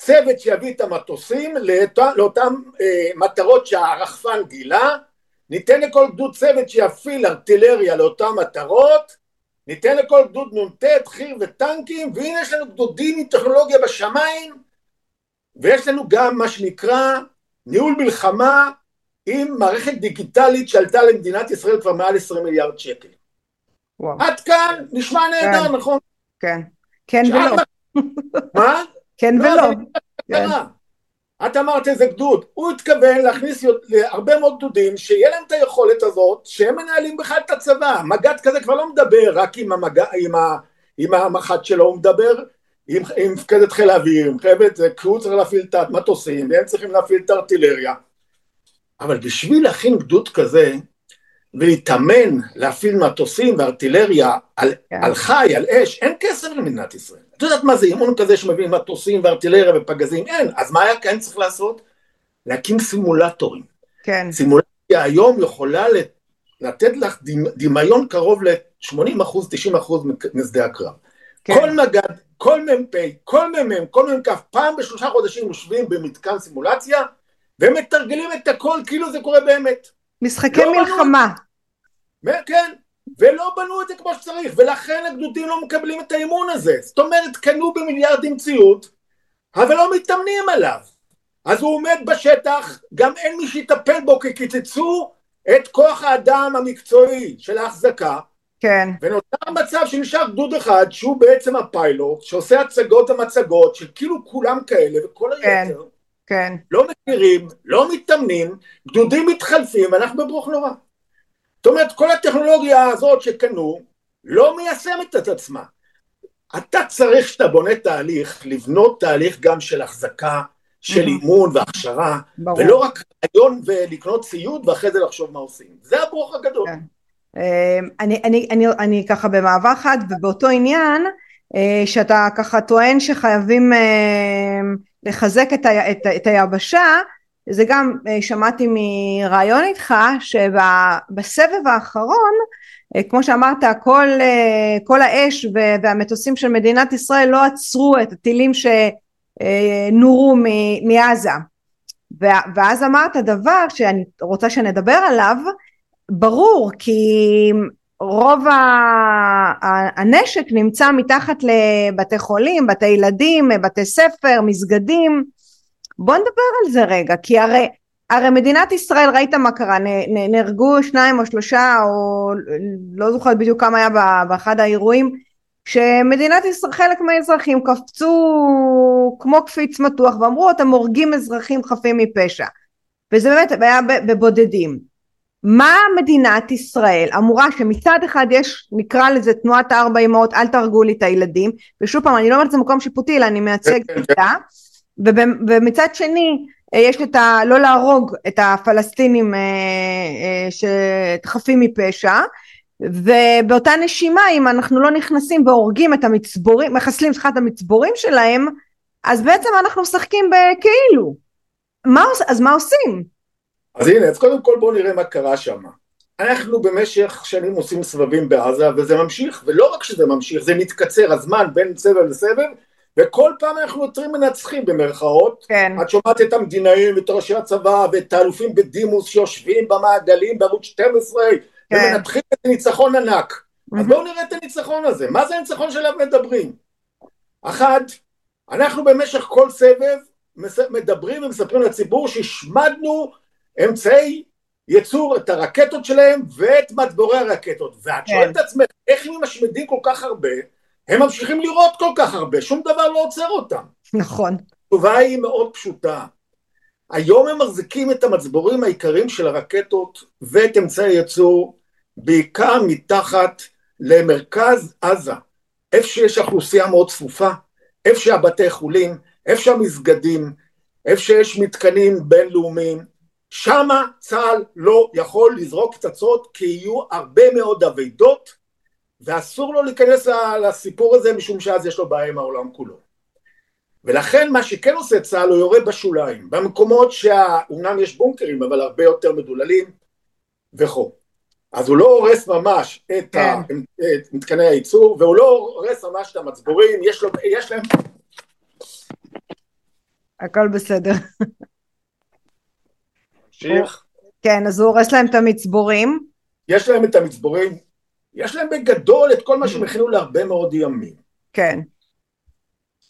צוות שיביא את המטוסים לאותן, לאותן אה, מטרות שהרחפן גילה, ניתן לכל גדוד צוות שיפעיל ארטילריה לאותן מטרות, ניתן לכל גדוד נ"ט, חי"ר וטנקים, והנה יש לנו גדודים עם טכנולוגיה בשמיים, ויש לנו גם מה שנקרא ניהול מלחמה עם מערכת דיגיטלית שעלתה למדינת ישראל כבר מעל 20 מיליארד שקל. וואו. עד כאן נשמע נהדר, כן. נכון?
כן. כן ולא.
מה? (laughs)
כן לא, ולא.
כן. את אמרת איזה גדוד, הוא התכוון להכניס הרבה מאוד גדודים שיהיה להם את היכולת הזאת שהם מנהלים בכלל את הצבא, מג"ד כזה כבר לא מדבר רק עם, המג... עם, ה... עם המח"ט שלו, הוא מדבר עם, עם מפקדת חיל האוויר, עם חייבת, כי הוא צריך להפעיל את המטוסים והם צריכים להפעיל את הארטילריה אבל בשביל להכין גדוד כזה ולהתאמן להפעיל מטוסים וארטילריה על, כן. על חי, על אש, אין כסף למדינת ישראל. את יודעת מה זה אימון כזה שמביאים מטוסים וארטילריה ופגזים? אין. אז מה היה כן צריך לעשות? להקים סימולטורים.
כן.
סימולציה היום יכולה לתת לך דמיון קרוב ל-80 אחוז, 90 אחוז משדה הקרב. כן. כל מג"ד, כל מ"פ, כל מ"מ, כל מ"כ, פעם בשלושה חודשים יושבים במתקן סימולציה ומתרגלים את הכל כאילו זה קורה באמת.
משחקי לא מלחמה.
בנו... כן, ולא בנו את זה כמו שצריך, ולכן הגדודים לא מקבלים את האימון הזה. זאת אומרת, קנו במיליארדים ציוד, אבל לא מתאמנים עליו. אז הוא עומד בשטח, גם אין מי שיטפל בו, כי קיצצו את כוח האדם המקצועי של ההחזקה.
כן.
ונוצר מצב שנשאר גדוד אחד, שהוא בעצם הפיילוט, שעושה הצגות ומצגות, שכאילו כולם כאלה, וכל
כן. היתר. כן.
לא מכירים, לא מתאמנים, גדודים מתחלפים, אנחנו בברוך נורא. זאת אומרת, כל הטכנולוגיה הזאת שקנו, לא מיישמת את עצמה. אתה צריך, כשאתה בונה תהליך, לבנות תהליך גם של החזקה, של אימון והכשרה, ולא רק רעיון ולקנות ציוד ואחרי זה לחשוב מה עושים. זה הברוך הגדול. כן.
אמ, אני, אני, אני, אני ככה במעבר חד ובאותו עניין אה, שאתה ככה טוען שחייבים אמ, לחזק את, ה, את, את היבשה זה גם אה, שמעתי מראיון איתך שבסבב האחרון אה, כמו שאמרת כל, אה, כל האש והמטוסים של מדינת ישראל לא עצרו את הטילים שנורו מעזה. ואז אמרת דבר שאני רוצה שנדבר עליו ברור כי רוב הנשק נמצא מתחת לבתי חולים, בתי ילדים, בתי ספר, מסגדים בוא נדבר על זה רגע כי הרי הרי מדינת ישראל ראית מה קרה נהרגו שניים או שלושה או לא זוכרת בדיוק כמה היה באחד האירועים שמדינת ישראל חלק מהאזרחים קפצו כמו קפיץ מתוח ואמרו אתם הורגים אזרחים חפים מפשע. וזה באמת היה בבודדים. מה מדינת ישראל אמורה שמצד אחד יש נקרא לזה תנועת הארבע אמהות אל תהרגו לי את הילדים ושוב פעם אני לא אומרת את זה מקום שיפוטי אלא אני מייצגת אותה ומצד שני אה, יש את ה... לא להרוג את הפלסטינים אה, אה, שחפים מפשע. ובאותה נשימה אם אנחנו לא נכנסים והורגים את המצבורים, מחסלים סליחה את המצבורים שלהם אז בעצם אנחנו משחקים בכאילו. מה, אז מה עושים?
אז הנה אז קודם כל בואו נראה מה קרה שם אנחנו במשך שנים עושים סבבים בעזה וזה ממשיך ולא רק שזה ממשיך זה מתקצר הזמן בין סבב לסבב וכל פעם אנחנו יוצרים מנצחים במרכאות,
כן.
את שומעת את המדינאים ואת ראשי הצבא ואת האלופים בדימוס שיושבים במעגלים בערוץ 12 כן. ומנתחים את הניצחון ענק, mm-hmm. אז בואו נראה את הניצחון הזה, מה זה הניצחון שעליו מדברים? אחת, אנחנו במשך כל סבב מדברים ומספרים לציבור שהשמדנו אמצעי ייצור את הרקטות שלהם ואת מטבורי הרקטות, ואת כן. שואלת את עצמך איך הם משמידים כל כך הרבה הם ממשיכים לראות כל כך הרבה, שום דבר לא עוצר אותם.
נכון.
התשובה היא מאוד פשוטה. היום הם מחזיקים את המצבורים העיקריים של הרקטות ואת אמצעי הייצור בעיקר מתחת למרכז עזה, איפה שיש אוכלוסייה מאוד צפופה, איפה שהבתי חולים, איפה שהמסגדים, איפה שיש מתקנים בינלאומיים, שמה צה"ל לא יכול לזרוק פצצות כי יהיו הרבה מאוד אבדות ואסור לו להיכנס לסיפור הזה משום שאז יש לו בעיה עם העולם כולו. ולכן מה שכן עושה צה"ל הוא יורד בשוליים, במקומות שאומנם יש בונקרים אבל הרבה יותר מדוללים וכו'. אז הוא לא הורס ממש את, כן. ה, את מתקני הייצור והוא לא הורס ממש את המצבורים, יש, לו, יש להם
הכל בסדר.
נמשיך.
כן, אז הוא הורס להם את המצבורים.
יש להם את המצבורים, יש להם בגדול את כל מה שהם הכינו להרבה מאוד ימים.
כן.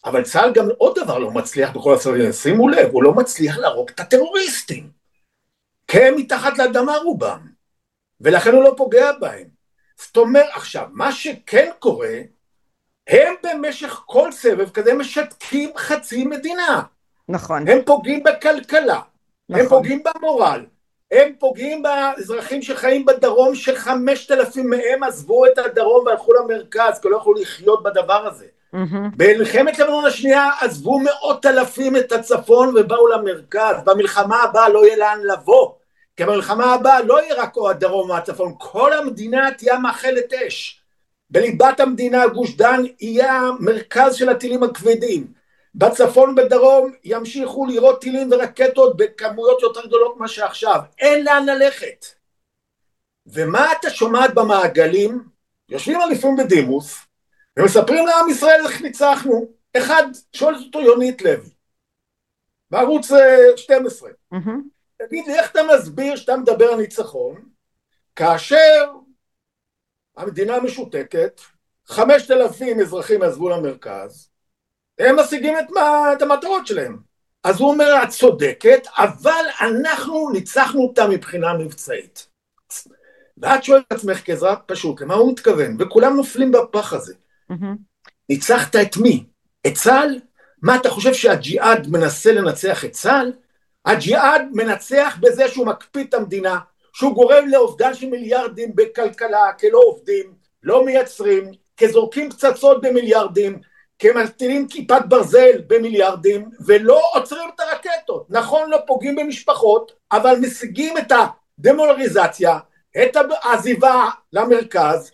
אבל צה"ל גם עוד דבר לא מצליח בכל הצדדים, שימו לב, הוא לא מצליח להרוג את הטרוריסטים. כי הם מתחת לאדמה רובם, ולכן הוא לא פוגע בהם. זאת אומרת, עכשיו, מה שכן קורה, הם במשך כל סבב כזה משתקים חצי מדינה.
נכון.
הם פוגעים בכלכלה, נכון. הם פוגעים במורל, הם פוגעים באזרחים שחיים בדרום, שחמשת אלפים מהם עזבו את הדרום והלכו למרכז, כי לא יכלו לחיות בדבר הזה. Mm-hmm. במלחמת לבנון השנייה עזבו מאות אלפים את הצפון ובאו למרכז, במלחמה הבאה לא יהיה לאן לבוא, כי במלחמה הבאה לא יהיה רק או הדרום או הצפון, כל המדינה תהיה מאכלת אש. בליבת המדינה גוש דן יהיה המרכז של הטילים הכבדים. בצפון ובדרום ימשיכו לירות טילים ורקטות בכמויות יותר גדולות ממה שעכשיו. אין לאן ללכת. ומה אתה שומעת במעגלים? יושבים אליפים בדימוס ומספרים לעם ישראל איך ניצחנו. אחד, שואל אותו יונית לוי, בערוץ 12. Mm-hmm. תגיד לי, איך אתה מסביר שאתה מדבר על ניצחון, כאשר המדינה משותקת, חמשת אלפים אזרחים עזבו למרכז, הם משיגים את, מה, את המטרות שלהם. אז הוא אומר, את צודקת, אבל אנחנו ניצחנו אותה מבחינה מבצעית. ואת שואלת את עצמך כאזרח פשוט, למה הוא מתכוון? וכולם נופלים בפח הזה. Mm-hmm. ניצחת את מי? את צה"ל? מה, אתה חושב שהג'יהאד מנסה לנצח את צה"ל? הג'יהאד מנצח בזה שהוא מקפיא את המדינה, שהוא גורם לאובדן של מיליארדים בכלכלה, כלא עובדים, לא מייצרים, כזורקים פצצות במיליארדים, כמטילים כיפת ברזל במיליארדים, ולא עוצרים את הרקטות. נכון, לא פוגעים במשפחות, אבל משיגים את הדמולריזציה, את העזיבה למרכז,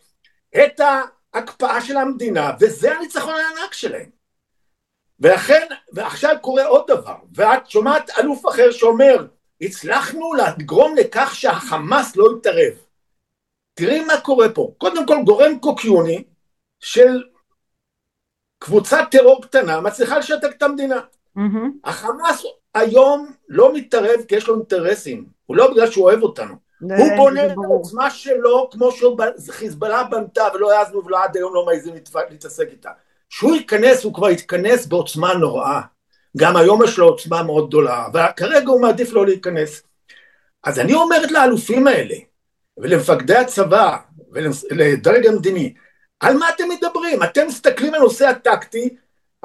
את ההקפאה של המדינה, וזה הניצחון הענק שלהם. ולכן, ועכשיו קורה עוד דבר, ואת שומעת אלוף אחר שאומר, הצלחנו לגרום לכך שהחמאס לא יתערב. תראי מה קורה פה. קודם כל גורם קוקיוני של קבוצת טרור קטנה מצליחה לשתק את המדינה. Mm-hmm. החמאס היום לא מתערב כי יש לו אינטרסים, הוא לא בגלל שהוא אוהב אותנו. הוא בונה את העוצמה שלו כמו שחיזבאללה בנתה ולא העזנו ולא עד היום לא מעזים להתעסק איתה. כשהוא ייכנס הוא כבר יתכנס בעוצמה נוראה. גם היום יש לו עוצמה מאוד גדולה, וכרגע הוא מעדיף לא להיכנס. אז אני אומרת לאלופים האלה, ולמפקדי הצבא, ולדרג המדיני, על מה אתם מדברים? אתם מסתכלים על הנושא הטקטי,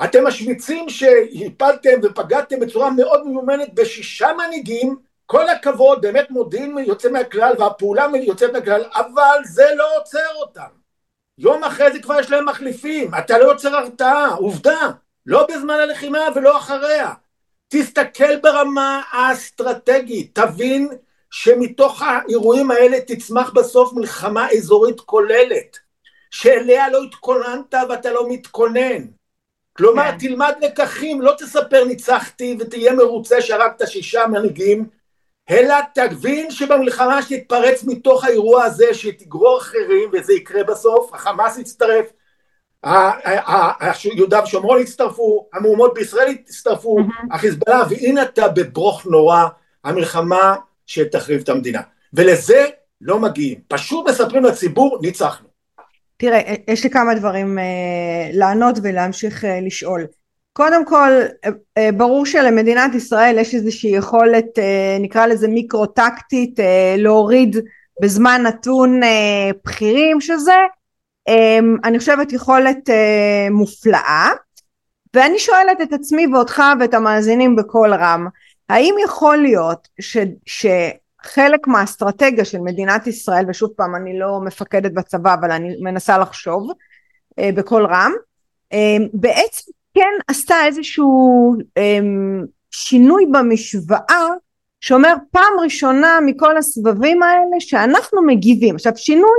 אתם משמיצים שהפלתם ופגעתם בצורה מאוד מיומנת בשישה מנהיגים, כל הכבוד, באמת מודיעין יוצא מהכלל והפעולה יוצאת מהכלל, אבל זה לא עוצר אותם. יום אחרי זה כבר יש להם מחליפים, אתה לא יוצר הרתעה, עובדה, לא בזמן הלחימה ולא אחריה. תסתכל ברמה האסטרטגית, תבין שמתוך האירועים האלה תצמח בסוף מלחמה אזורית כוללת, שאליה לא התכוננת ואתה לא מתכונן. כלומר, כן. תלמד לקחים, לא תספר ניצחתי ותהיה מרוצה שהרגת שישה מנהיגים, אלא תבין שבמלחמה שתתפרץ מתוך האירוע הזה, שתגרור אחרים, וזה יקרה בסוף, החמאס יצטרף, יהודה ושומרון יצטרפו, המהומות בישראל יצטרפו, החיזבאללה, והנה אתה בברוך נורא, המלחמה שתחריב את המדינה. ולזה לא מגיעים, פשוט מספרים לציבור, ניצחנו.
תראה, יש לי כמה דברים אה, לענות ולהמשיך אה, לשאול. קודם כל אה, ברור שלמדינת ישראל יש איזושהי יכולת נקרא לזה מיקרו טקטית להוריד בזמן נתון בכירים שזה אני חושבת יכולת מופלאה ואני שואלת את עצמי ואותך ואת המאזינים בקול רם האם יכול להיות ש, שחלק מהאסטרטגיה של מדינת ישראל ושוב פעם אני לא מפקדת בצבא אבל אני מנסה לחשוב בקול רם בעצם כן עשתה איזשהו אמ, שינוי במשוואה שאומר פעם ראשונה מכל הסבבים האלה שאנחנו מגיבים. עכשיו שינוי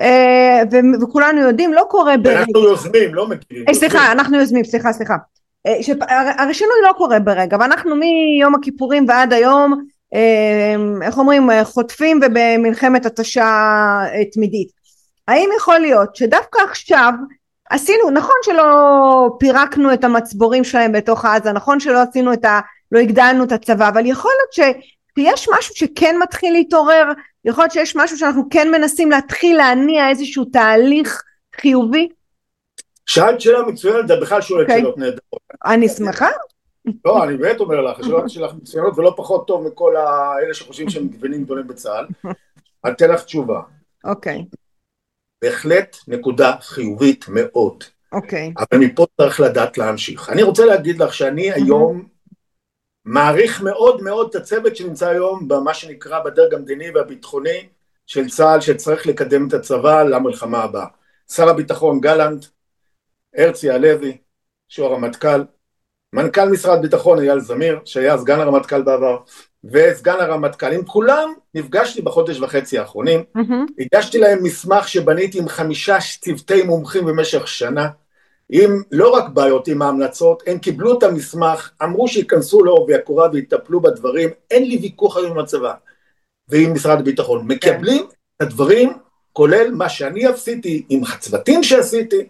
אה, ו- וכולנו יודעים לא קורה
ברגע אנחנו יוזמים לא מגיבים
אה, סליחה אנחנו יוזמים סליחה סליחה. אה, הרי שינוי לא קורה ברגע ואנחנו מיום הכיפורים ועד היום אה, איך אומרים חוטפים ובמלחמת התשה תמידית האם יכול להיות שדווקא עכשיו עשינו, נכון שלא פירקנו את המצבורים שלהם בתוך עזה, נכון שלא עשינו את ה... לא הגדלנו את הצבא, אבל יכול להיות שיש משהו שכן מתחיל להתעורר, יכול להיות שיש משהו שאנחנו כן מנסים להתחיל להניע איזשהו תהליך חיובי?
שאלת שאלה מצוינת, זה בכלל שואלת okay. אוקיי. שאלות נהדרות.
אני שמחה.
לא, אני באמת אומר לך, השאלות שלך מצוינות ולא פחות טוב מכל האלה שחושבים שהם גוונים גדולים בצה"ל. אני אתן לך תשובה.
אוקיי.
בהחלט נקודה חיובית מאוד.
אוקיי.
אבל מפה צריך לדעת להמשיך. אני רוצה להגיד לך שאני היום מעריך מאוד מאוד את הצוות שנמצא היום במה שנקרא בדרג המדיני והביטחוני של צה"ל שצריך לקדם את הצבא למלחמה הבאה. שר הביטחון גלנט, הרצי הלוי, שהוא הרמטכ"ל, מנכ"ל משרד הביטחון אייל זמיר, שהיה סגן הרמטכ"ל בעבר, וסגן הרמטכ"ל, עם כולם נפגשתי בחודש וחצי האחרונים, mm-hmm. הגשתי להם מסמך שבניתי עם חמישה צוותי מומחים במשך שנה, עם לא רק בעיות, עם ההמלצות, הם קיבלו את המסמך, אמרו שייכנסו לעובי הקורה ויטפלו בדברים, אין לי ויכוח היום עם הצבא ועם משרד הביטחון, מקבלים כן. את הדברים, כולל מה שאני עשיתי עם הצוותים שעשיתי,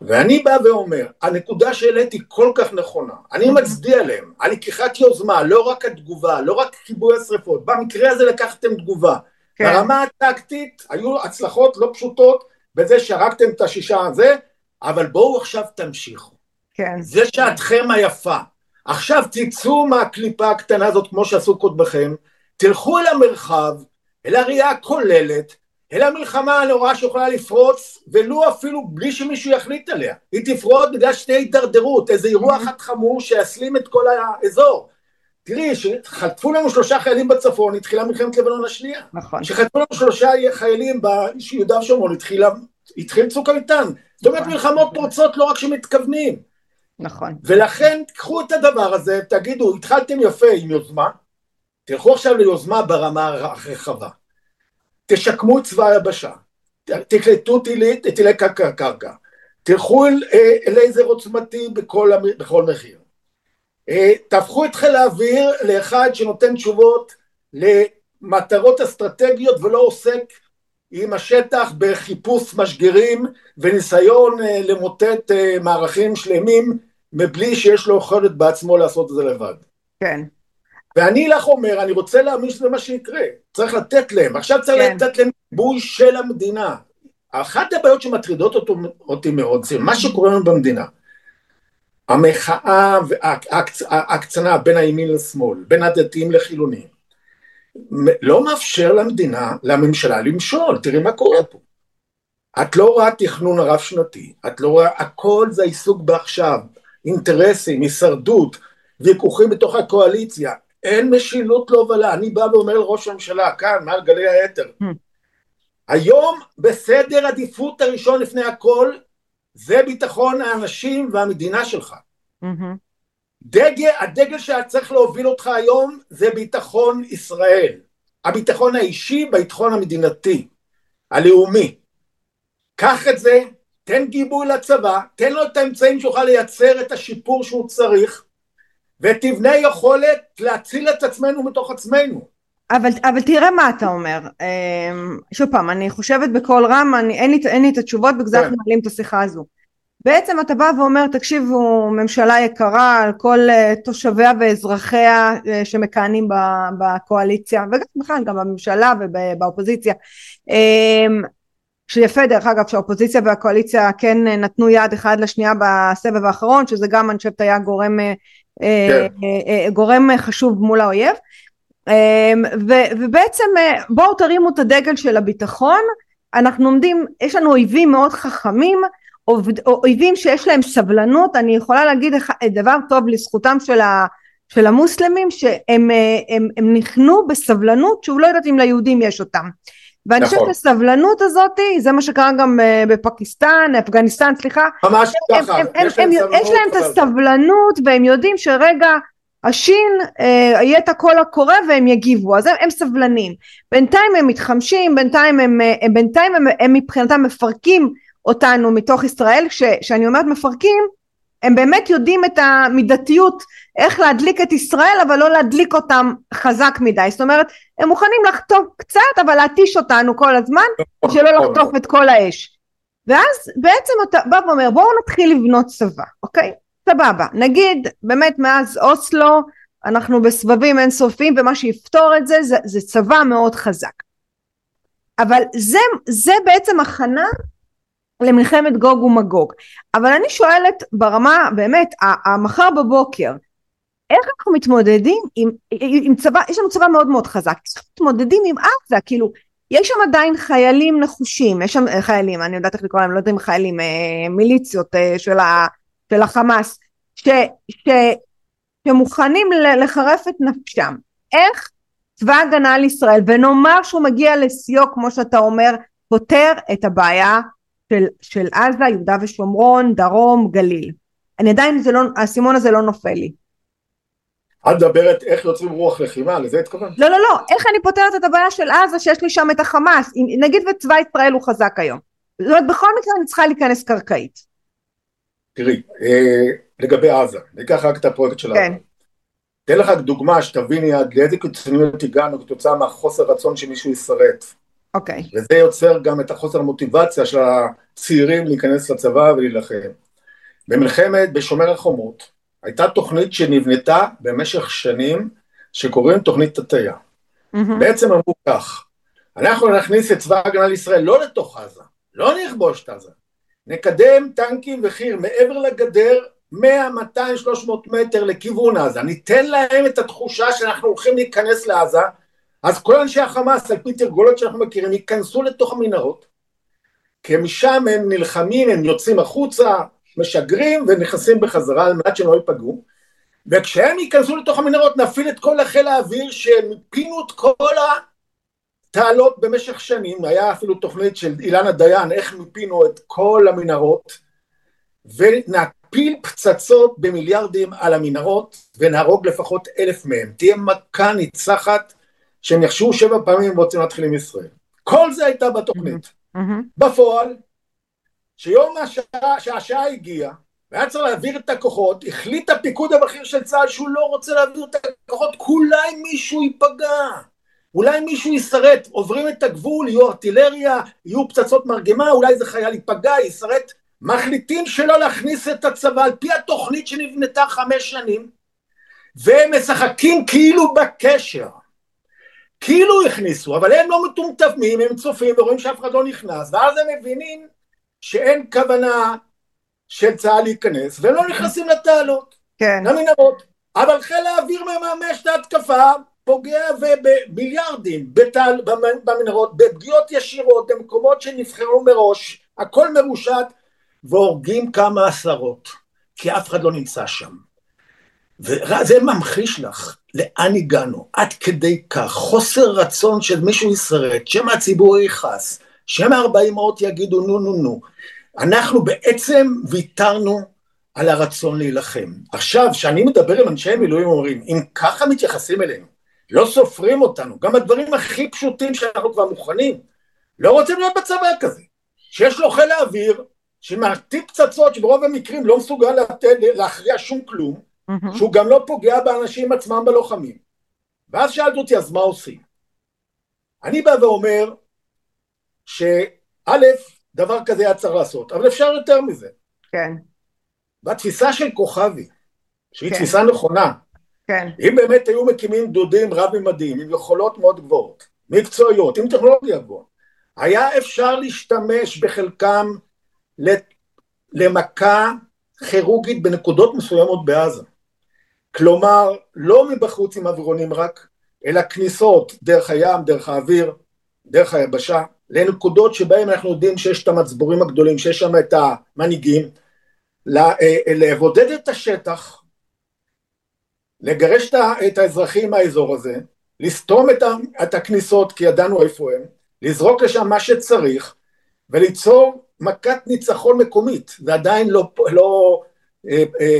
ואני בא ואומר, הנקודה שהעליתי כל כך נכונה, אני מצדיע להם, על לקיחת יוזמה, לא רק התגובה, לא רק כיבוי השרפות, במקרה הזה לקחתם תגובה, כן. ברמה הטקטית היו הצלחות לא פשוטות בזה שהרגתם את השישה הזה, אבל בואו עכשיו תמשיכו.
כן.
זה שעתכם היפה. עכשיו תצאו מהקליפה הקטנה הזאת כמו שעשו קודמכם, תלכו אל המרחב, אל הראייה הכוללת, אל המלחמה הנוראה שיכולה לפרוץ, ולו אפילו בלי שמישהו יחליט עליה. היא תפרוץ בגלל שתהיה הידרדרות, איזה אירוע אחד חמור שיסלים את כל האזור. תראי, שחטפו לנו שלושה חיילים בצפון, התחילה מלחמת לבנון השנייה.
נכון.
שחטפו לנו שלושה חיילים ביהודה ושומרון, התחיל צוק איתן. זאת אומרת מלחמות פורצות לא רק שמתכוונים.
נכון.
ולכן תקחו את הדבר הזה, תגידו, התחלתם יפה עם יוזמה, תלכו עכשיו ליוזמה ברמה הרחבה. תשקמו צבא היבשה, תקלטו טילי קרקע, תלכו אל, אל איזה עוצמתי בכל, בכל מחיר. אה, תהפכו את חיל האוויר לאחד שנותן תשובות למטרות אסטרטגיות ולא עוסק עם השטח בחיפוש משגרים וניסיון אה, למוטט אה, מערכים שלמים מבלי שיש לו יכולת בעצמו לעשות את זה לבד.
כן.
ואני לך אומר, אני רוצה להאמין שזה מה שיקרה. צריך לתת להם. עכשיו צריך כן. לתת להם גיבוי של המדינה. אחת הבעיות שמטרידות אותו, אותי מאוד זה מה שקורה לנו במדינה. המחאה וההקצנה בין הימין לשמאל, בין הדתיים לחילונים, לא מאפשר למדינה, לממשלה למשול, תראי מה קורה פה. את לא רואה תכנון רב שנתי, את לא רואה, הכל זה עיסוק בעכשיו, אינטרסים, הישרדות, ויכוחים בתוך הקואליציה, אין משילות להובלה, אני בא ואומר לראש הממשלה, כאן, מעל גלי היתר, hmm. היום בסדר עדיפות הראשון לפני הכל, זה ביטחון האנשים והמדינה שלך. Mm-hmm. דגל, הדגל שהיה צריך להוביל אותך היום זה ביטחון ישראל. הביטחון האישי, ביטחון המדינתי, הלאומי. קח את זה, תן גיבוי לצבא, תן לו את האמצעים שיוכל לייצר את השיפור שהוא צריך, ותבנה יכולת להציל את עצמנו מתוך עצמנו.
אבל, אבל תראה מה אתה אומר, אמ, שוב פעם, אני חושבת בקול רם, אני, אין, לי, אין לי את התשובות, בגלל זה כן. אנחנו מעלים את השיחה הזו. בעצם אתה בא ואומר תקשיבו ממשלה יקרה על כל uh, תושביה ואזרחיה uh, שמכהנים בקואליציה וגם בכלל גם בממשלה ובאופוזיציה um, שיפה דרך אגב שהאופוזיציה והקואליציה כן נתנו יד אחד לשנייה בסבב האחרון שזה גם אני חושבת היה גורם, כן. uh, uh, גורם חשוב מול האויב. um, ו, ובעצם בואו תרימו את הדגל של הביטחון. אנחנו עומדים יש לנו אויבים מאוד חכמים אויבים שיש להם סבלנות. אני יכולה להגיד דבר טוב לזכותם של, ה, של המוסלמים שהם הם, הם נכנו בסבלנות שהוא לא יודעת אם ליהודים יש אותם ואני חושבת נכון. שהסבלנות הזאת זה מה שקרה גם אה, בפקיסטן, אפגניסטן סליחה
ממש ככה,
יש, להם, את הסבלנות והם יודעים שרגע השין אה, יהיה את הקול הקורא והם יגיבו אז הם, הם סבלנים בינתיים הם מתחמשים בינתיים הם, אה, הם בינתיים הם, הם מבחינתם מפרקים אותנו מתוך ישראל, ש, שאני אומרת מפרקים, הם באמת יודעים את המידתיות, איך להדליק את ישראל, אבל לא להדליק אותם חזק מדי. זאת אומרת, הם מוכנים לחטוף קצת, אבל להתיש אותנו כל הזמן, נכון, שלא נכון. לחטוף את כל האש. ואז בעצם אתה בא ואומר בואו נתחיל לבנות צבא, אוקיי? סבבה, נגיד באמת מאז אוסלו אנחנו בסבבים אינסופיים ומה שיפתור את זה זה, זה צבא מאוד חזק. אבל זה, זה בעצם הכנה למלחמת גוג ומגוג. אבל אני שואלת ברמה באמת, המחר בבוקר, איך אנחנו מתמודדים עם, עם צבא, יש לנו צבא מאוד מאוד חזק, איך מתמודדים עם עזה, כאילו יש שם עדיין חיילים נחושים, יש שם חיילים, אני יודעת איך לקרוא להם, לא יודע אם חיילים, אה, מיליציות אה, של, ה, של החמאס, ש, ש, שמוכנים לחרף את נפשם. איך צבא הגנה על ישראל, ונאמר שהוא מגיע לשיאו, כמו שאתה אומר, פותר את הבעיה של, של עזה, יהודה ושומרון, דרום, גליל. אני עדיין, לא, האסימון הזה לא נופל לי.
את מדברת איך יוצרים רוח לחימה, לזה התכוונת?
לא, לא, לא, איך אני פותרת את הבעיה של עזה שיש לי שם את החמאס, נגיד וצבא ישראל הוא חזק היום. זאת אומרת, בכל מקרה אני צריכה להיכנס קרקעית.
תראי, אה, לגבי עזה, ניקח רק את הפרויקט של כן. עזה. אתן לך דוגמה שתביני עד לאיזה קיצוניות הגענו כתוצאה מהחוסר רצון שמישהו ישרט.
אוקיי. Okay.
וזה יוצר גם את החוסר המוטיבציה של הצעירים להיכנס לצבא ולהילחם. במלחמת, בשומר החומות, הייתה תוכנית שנבנתה במשך שנים, שקוראים תוכנית הטיה. Mm-hmm. בעצם אמרו כך, אנחנו נכניס את צבא הגנה לישראל לא לתוך עזה, לא נכבוש את עזה, נקדם טנקים וחי"ר מעבר לגדר 100, 200, 300 מטר לכיוון עזה, ניתן להם את התחושה שאנחנו הולכים להיכנס לעזה, אז כל אנשי החמאס, על פי תרגולות שאנחנו מכירים, ייכנסו לתוך המנהרות, כי משם הם נלחמים, הם יוצאים החוצה, משגרים ונכנסים בחזרה על מנת שהם לא ייפגעו, וכשהם ייכנסו לתוך המנהרות נפעיל את כל חיל האוויר שהם פינו את כל התעלות במשך שנים, היה אפילו תוכנית של אילנה דיין, איך מיפינו את כל המנהרות, ונפיל פצצות במיליארדים על המנהרות, ונהרוג לפחות אלף מהם. תהיה מכה ניצחת שהם יחשבו שבע פעמים רוצים להתחיל עם ישראל. כל זה הייתה בתוכנית. Mm-hmm. בפועל, שיום השעה, שהשעה הגיעה, והיה צריך להעביר את הכוחות, החליט הפיקוד הבכיר של צה"ל שהוא לא רוצה להעביר את הכוחות, אולי מישהו ייפגע. אולי מישהו ישרט, עוברים את הגבול, יהיו ארטילריה, יהיו פצצות מרגמה, אולי איזה חייל ייפגע, ישרט. מחליטים שלא להכניס את הצבא על פי התוכנית שנבנתה חמש שנים, והם משחקים כאילו בקשר. כאילו הכניסו, אבל הם לא מטומטמים, הם צופים ורואים שאף אחד לא נכנס, ואז הם מבינים שאין כוונה של צה"ל להיכנס, והם לא נכנסים לתעלות,
כן.
למנהרות, אבל חיל האוויר מממש את ההתקפה פוגע במיליארדים בתל, במנהרות, בפגיעות ישירות, במקומות שנבחרו מראש, הכל מרושת, והורגים כמה עשרות, כי אף אחד לא נמצא שם. וזה ממחיש לך לאן הגענו, עד כדי כך, חוסר רצון של מישהו ישרט, שמא הציבור יכעס, שמא ארבע אמהות יגידו נו נו נו. אנחנו בעצם ויתרנו על הרצון להילחם. עכשיו, כשאני מדבר עם אנשי מילואים אומרים, אם ככה מתייחסים אלינו, לא סופרים אותנו, גם הדברים הכי פשוטים שאנחנו כבר מוכנים, לא רוצים להיות בצבא כזה, שיש לו חיל האוויר, שמעתיק פצצות שברוב המקרים לא מסוגל להכריע שום כלום, mm-hmm. שהוא גם לא פוגע באנשים עצמם בלוחמים. ואז שאלת אותי, אז מה עושים? אני בא ואומר שא', דבר כזה היה צריך לעשות, אבל אפשר יותר מזה.
כן.
בתפיסה של כוכבי, שהיא כן. תפיסה נכונה,
כן.
אם באמת היו מקימים גדודים רב-ממדים, עם יכולות מאוד גבוהות, מקצועיות, עם טכנולוגיה גבוהה, היה אפשר להשתמש בחלקם למכה כירורגית בנקודות מסוימות בעזה. כלומר, לא מבחוץ עם אווירונים רק, אלא כניסות דרך הים, דרך האוויר, דרך היבשה, לנקודות שבהן אנחנו יודעים שיש את המצבורים הגדולים, שיש שם את המנהיגים, אה, לבודד את השטח, לגרש את האזרחים מהאזור הזה, לסתום את הכניסות כי ידענו איפה הם, לזרוק לשם מה שצריך וליצור מכת ניצחון מקומית, זה עדיין לא, לא אה, אה,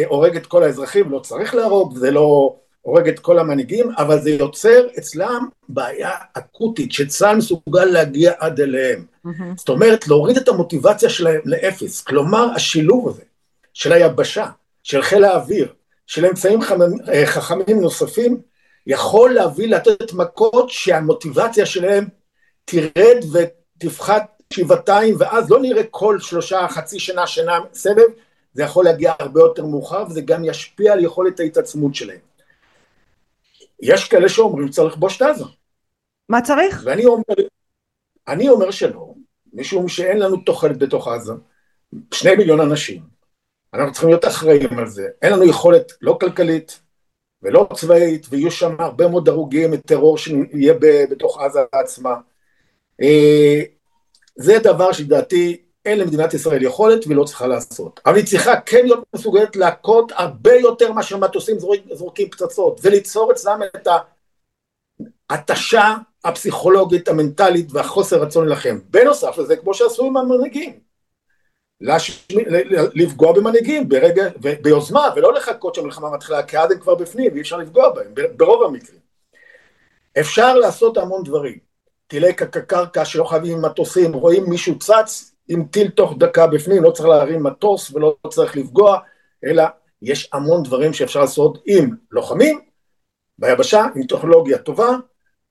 הורג את כל האזרחים, לא צריך להרוג, זה לא הורג את כל המנהיגים, אבל זה יוצר אצלם בעיה אקוטית שצה"ל מסוגל להגיע עד אליהם. Mm-hmm. זאת אומרת, להוריד את המוטיבציה שלהם לאפס. כלומר, השילוב הזה של היבשה, של חיל האוויר, של אמצעים אה, חכמים נוספים, יכול להביא לתת מכות שהמוטיבציה שלהם תרד ותפחת שבעתיים, ואז לא נראה כל שלושה, חצי שנה, שנה סבב, זה יכול להגיע הרבה יותר מאוחר, וזה גם ישפיע על יכולת ההתעצמות שלהם. יש כאלה שאומרים צריך לכבוש את עזה.
מה צריך?
ואני אומר, אני אומר שלא, משום שאין לנו תוחלת בתוך עזה, שני מיליון אנשים, אנחנו צריכים להיות אחראים על זה, אין לנו יכולת לא כלכלית ולא צבאית, ויהיו שם הרבה מאוד הרוגים מטרור שיהיה בתוך עזה עצמה. אה, זה דבר שלדעתי אין למדינת ישראל יכולת והיא לא צריכה לעשות. אבל היא צריכה כן להיות מסוגלת להכות הרבה יותר מאשר מטוסים זורקים פצצות, וליצור אצלם את ההתשה הפסיכולוגית, המנטלית והחוסר רצון להילחם. בנוסף לזה, כמו שעשו עם המנהיגים, לש... לפגוע במנהיגים ברגע, ביוזמה, ולא לחכות שהמלחמה מתחילה, כי אז הם כבר בפנים ואי אפשר לפגוע בהם, ברוב המקרים. אפשר לעשות המון דברים. טילי קרקע שלא חייבים עם מטוסים, רואים מישהו צץ עם טיל תוך דקה בפנים, לא צריך להרים מטוס ולא צריך לפגוע, אלא יש המון דברים שאפשר לעשות עם לוחמים ביבשה, עם טכנולוגיה טובה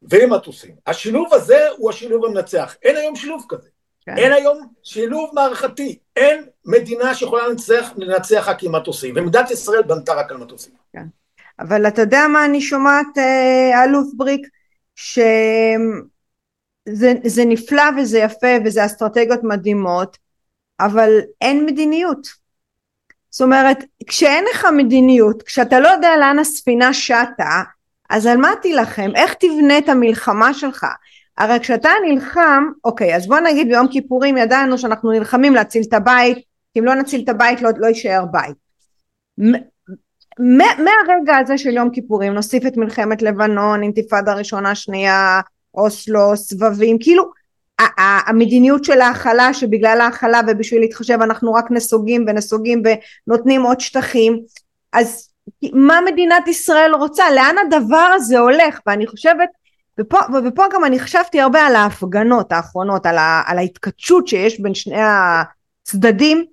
ועם מטוסים. השילוב הזה הוא השילוב המנצח, אין היום שילוב כזה. כן. אין היום שילוב מערכתי, אין מדינה שיכולה לנצח, לנצח רק עם מטוסים, ומדינת ישראל בנתה רק על מטוסים.
כן. אבל אתה יודע מה אני שומעת, אה, אלוף בריק? שזה נפלא וזה יפה וזה אסטרטגיות מדהימות, אבל אין מדיניות. זאת אומרת, כשאין לך מדיניות, כשאתה לא יודע לאן הספינה שטה, אז על מה תילחם? איך תבנה את המלחמה שלך? הרי כשאתה נלחם, אוקיי, אז בוא נגיד ביום כיפורים ידענו שאנחנו נלחמים להציל את הבית, כי אם לא נציל את הבית לא, לא יישאר בית. מהרגע הזה של יום כיפורים נוסיף את מלחמת לבנון, אינתיפאדה ראשונה, שנייה, אוסלו, סבבים, כאילו המדיניות של ההכלה שבגלל ההכלה ובשביל להתחשב אנחנו רק נסוגים ונסוגים ונותנים עוד שטחים אז מה מדינת ישראל רוצה לאן הדבר הזה הולך ואני חושבת ופה, ופה גם אני חשבתי הרבה על ההפגנות האחרונות, על, ה, על ההתכתשות שיש בין שני הצדדים.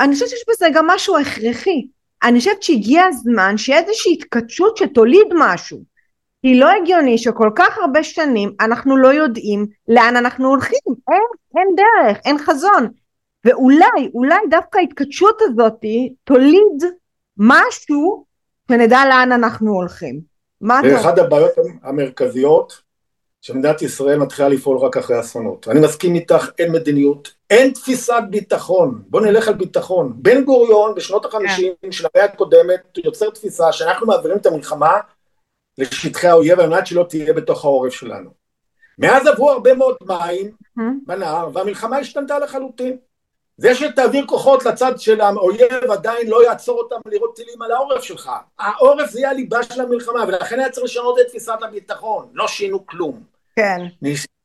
אני חושבת שיש בזה גם משהו הכרחי. אני חושבת שהגיע הזמן שיהיה איזושהי התכתשות שתוליד משהו. כי לא הגיוני שכל כך הרבה שנים אנחנו לא יודעים לאן אנחנו הולכים. אין, אין דרך, אין חזון. ואולי, אולי דווקא ההתכתשות הזאת תוליד משהו שנדע לאן אנחנו הולכים.
מה אתה... אחת הבעיות המרכזיות שמדינת ישראל מתחילה לפעול רק אחרי אסונות. אני מסכים איתך, אין מדיניות, אין תפיסת ביטחון, בוא נלך על ביטחון. בן גוריון בשנות החמישים yeah. כן. של המאה הקודמת יוצר תפיסה שאנחנו מעבירים את המלחמה לשטחי האויב על מנת שלא תהיה בתוך העורף שלנו. מאז עברו הרבה מאוד מים mm-hmm. בנהר והמלחמה השתנתה לחלוטין. זה שתעביר כוחות לצד של האויב עדיין לא יעצור אותם לירות טילים על העורף שלך. העורף זה יהיה הליבה של המלחמה, ולכן היה צריך לשנות את תפיסת הביטחון. לא שינו כלום.
כן.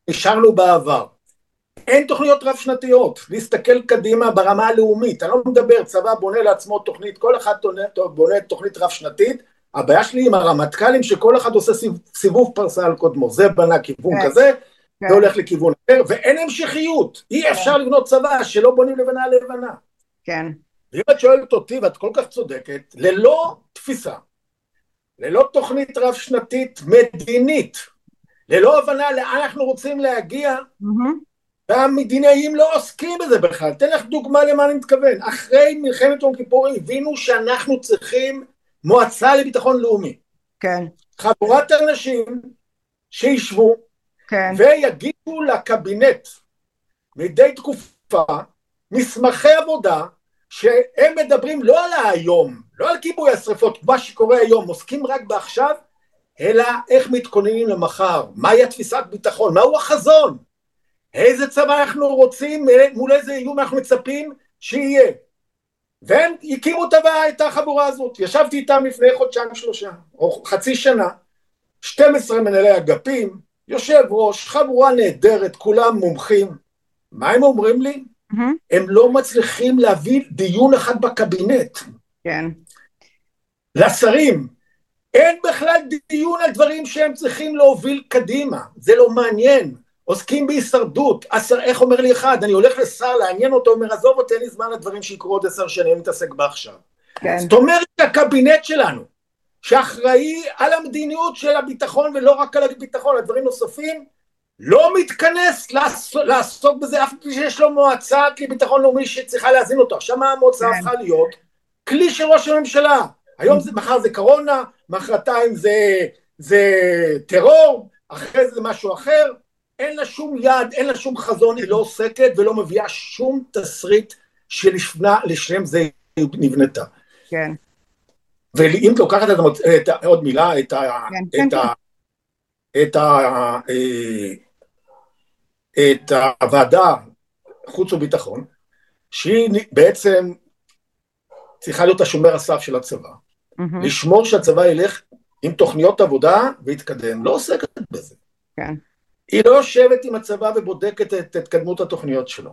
נשארנו בעבר. אין תוכניות רב שנתיות, להסתכל קדימה ברמה הלאומית, אני לא מדבר, צבא בונה לעצמו תוכנית, כל אחד בונה תוכנית רב שנתית, הבעיה שלי עם הרמטכ"לים שכל אחד עושה סיבוב פרסה על קודמו, זה בנה כיוון כן. כזה, כן. זה הולך לכיוון אחר, ואין המשכיות. אי כן. אפשר לבנות צבא שלא בונים לבנה על לבנה.
כן.
ואם את שואלת אותי, ואת כל כך צודקת, ללא תפיסה, ללא תוכנית רב שנתית מדינית, ללא הבנה לאן אנחנו רוצים להגיע, mm-hmm. והמדינאים לא עוסקים בזה בכלל. אתן לך דוגמה למה אני מתכוון. אחרי מלחמת יום כיפור הבינו שאנחנו צריכים מועצה לביטחון לאומי.
כן.
חבורת אנשים שישבו כן. ויגידו לקבינט מדי תקופה מסמכי עבודה שהם מדברים לא על היום, לא על כיבוי השרפות, מה שקורה היום, עוסקים רק בעכשיו, אלא איך מתכוננים למחר, מהי התפיסת ביטחון, מהו החזון, איזה צבא אנחנו רוצים, מול איזה איום אנחנו מצפים שיהיה. והם הקימו את החבורה הזאת, ישבתי איתם לפני חודשיים שלושה, או חצי שנה, 12 מנהלי אגפים, יושב ראש, חבורה נהדרת, כולם מומחים. מה הם אומרים לי? Mm-hmm. הם לא מצליחים להביא דיון אחד בקבינט.
כן.
לשרים, אין בכלל דיון על דברים שהם צריכים להוביל קדימה, זה לא מעניין. עוסקים בהישרדות, עשר, איך אומר לי אחד, אני הולך לשר לעניין אותו, אומר עזוב אותי, אין לי זמן לדברים שיקרו עוד עשר שנים, אני מתעסק בעכשיו. כן. זאת אומרת הקבינט שלנו, שאחראי על המדיניות של הביטחון ולא רק על הביטחון, על דברים נוספים, לא מתכנס לעסוק, לעסוק בזה אף פעם שיש לו מועצה לביטחון לאומי שצריכה להזין אותו. עכשיו מה המועצה כן. הפכה להיות? כלי של ראש הממשלה. היום זה, מחר זה קורונה, מחרתיים זה, זה טרור, אחרי זה משהו אחר. אין לה שום יד, אין לה שום חזון, היא לא עוסקת ולא מביאה שום תסריט שלשם זה נבנתה.
כן.
ואם את לוקחת את, את, עוד מילה, את, ה, כן, את, כן, ה, כן. את, ה, אה, את הוועדה חוץ וביטחון, שהיא בעצם צריכה להיות השומר הסף של הצבא, mm-hmm. לשמור שהצבא ילך עם תוכניות עבודה ויתקדם, לא עוסקת בזה.
כן.
היא לא יושבת עם הצבא ובודקת את התקדמות התוכניות שלו.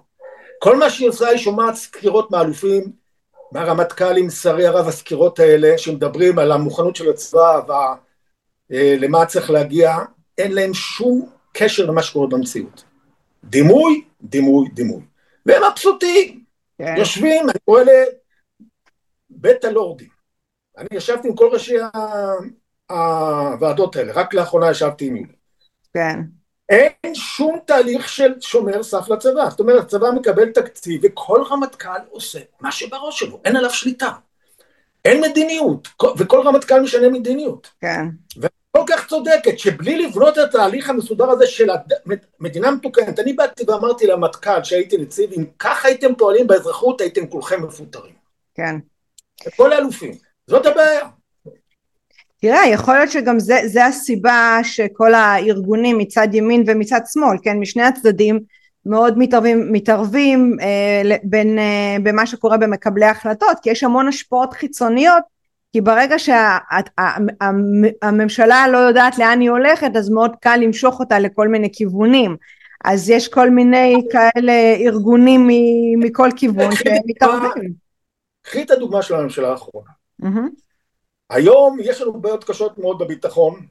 כל מה שהיא עושה היא שומעת סקירות מאלופים, מהרמטכ"לים, שרי הרב, הסקירות האלה שמדברים על המוכנות של הצבא ולמה אה, צריך להגיע, אין להם שום קשר למה שקורה במציאות. דימוי, דימוי, דימוי. והם מבסוטים, כן. יושבים, אני קורא לבית הלורדים. אני ישבתי עם כל ראשי הוועדות האלה, רק לאחרונה ישבתי עם יולי.
כן.
אין שום תהליך של שומר סף לצבא. זאת אומרת, הצבא מקבל תקציב וכל רמטכ"ל עושה מה שבראש שלו, אין עליו שליטה. אין מדיניות, וכל רמטכ"ל משנה מדיניות.
כן.
וכל כך צודקת, שבלי לבנות את התהליך המסודר הזה של מדינה מתוקנת, אני באתי ואמרתי למטכ"ל שהייתי נציב, אם ככה הייתם פועלים באזרחות, הייתם כולכם מפוטרים.
כן.
כל האלופים. זאת הבעיה.
תראה, יכול להיות שגם זה, זה הסיבה שכל הארגונים מצד ימין ומצד שמאל, כן, משני הצדדים מאוד מתערבים, מתערבים אה, בין, אה, במה שקורה במקבלי ההחלטות, כי יש המון השפעות חיצוניות, כי ברגע שהממשלה שה, לא יודעת לאן היא הולכת, אז מאוד קל למשוך אותה לכל מיני כיוונים. אז יש כל מיני כאלה ארגונים מכל כיוון שמתערבים.
קחי את הדוגמה של הממשלה האחרונה. Mm-hmm. היום יש לנו בעיות קשות מאוד בביטחון,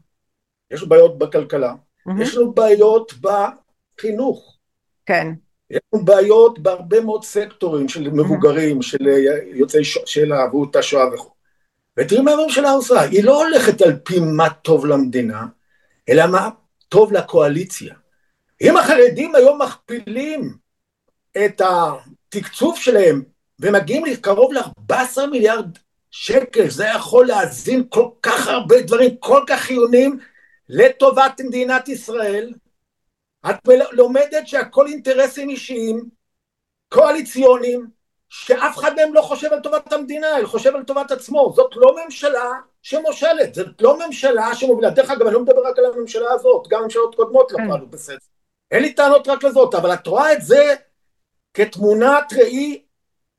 יש לנו בעיות בכלכלה, mm-hmm. יש לנו בעיות בחינוך.
כן.
יש לנו בעיות בהרבה מאוד סקטורים של מבוגרים, mm-hmm. של יוצאי של אהבו את השואה וכו'. ותראי מה הממשלה עושה, היא לא הולכת על פי מה טוב למדינה, אלא מה טוב לקואליציה. אם החרדים היום מכפילים את התקצוב שלהם ומגיעים לקרוב ל-14 מיליארד שקל, זה יכול להזין כל כך הרבה דברים כל כך חיוניים לטובת מדינת ישראל. את לומדת שהכל אינטרסים אישיים, קואליציוניים, שאף אחד מהם לא חושב על טובת המדינה, אלא חושב על טובת עצמו. זאת לא ממשלה שמושלת, זאת לא ממשלה שמובילה. דרך אגב, אני לא מדבר רק על הממשלה הזאת, גם ממשלות קודמות לא כן. פעלו בסדר. אין לי טענות רק לזאת, אבל את רואה את זה כתמונת ראי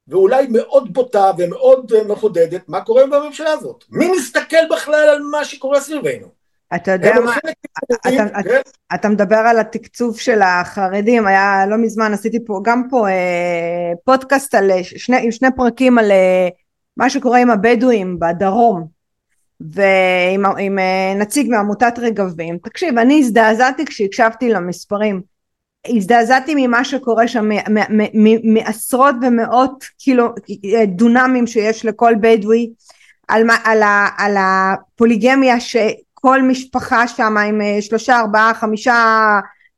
ואולי מאוד בוטה ומאוד אה, מחודדת, מה קורה בממשלה הזאת? מי מסתכל בכלל על מה שקורה סביבנו?
אתה יודע מה, אתה, כן? אתה מדבר על התקצוב של החרדים, היה לא מזמן עשיתי פה גם פה אה, פודקאסט על אה, שני, עם שני פרקים על אה, מה שקורה עם הבדואים בדרום ועם עם, אה, נציג מעמותת רגבים, תקשיב אני הזדעזעתי כשהקשבתי למספרים הזדעזעתי ממה שקורה שם מעשרות ומאות קילו דונמים שיש לכל בדואי על, על, על הפוליגמיה שכל משפחה שם עם אה, שלושה ארבעה חמישה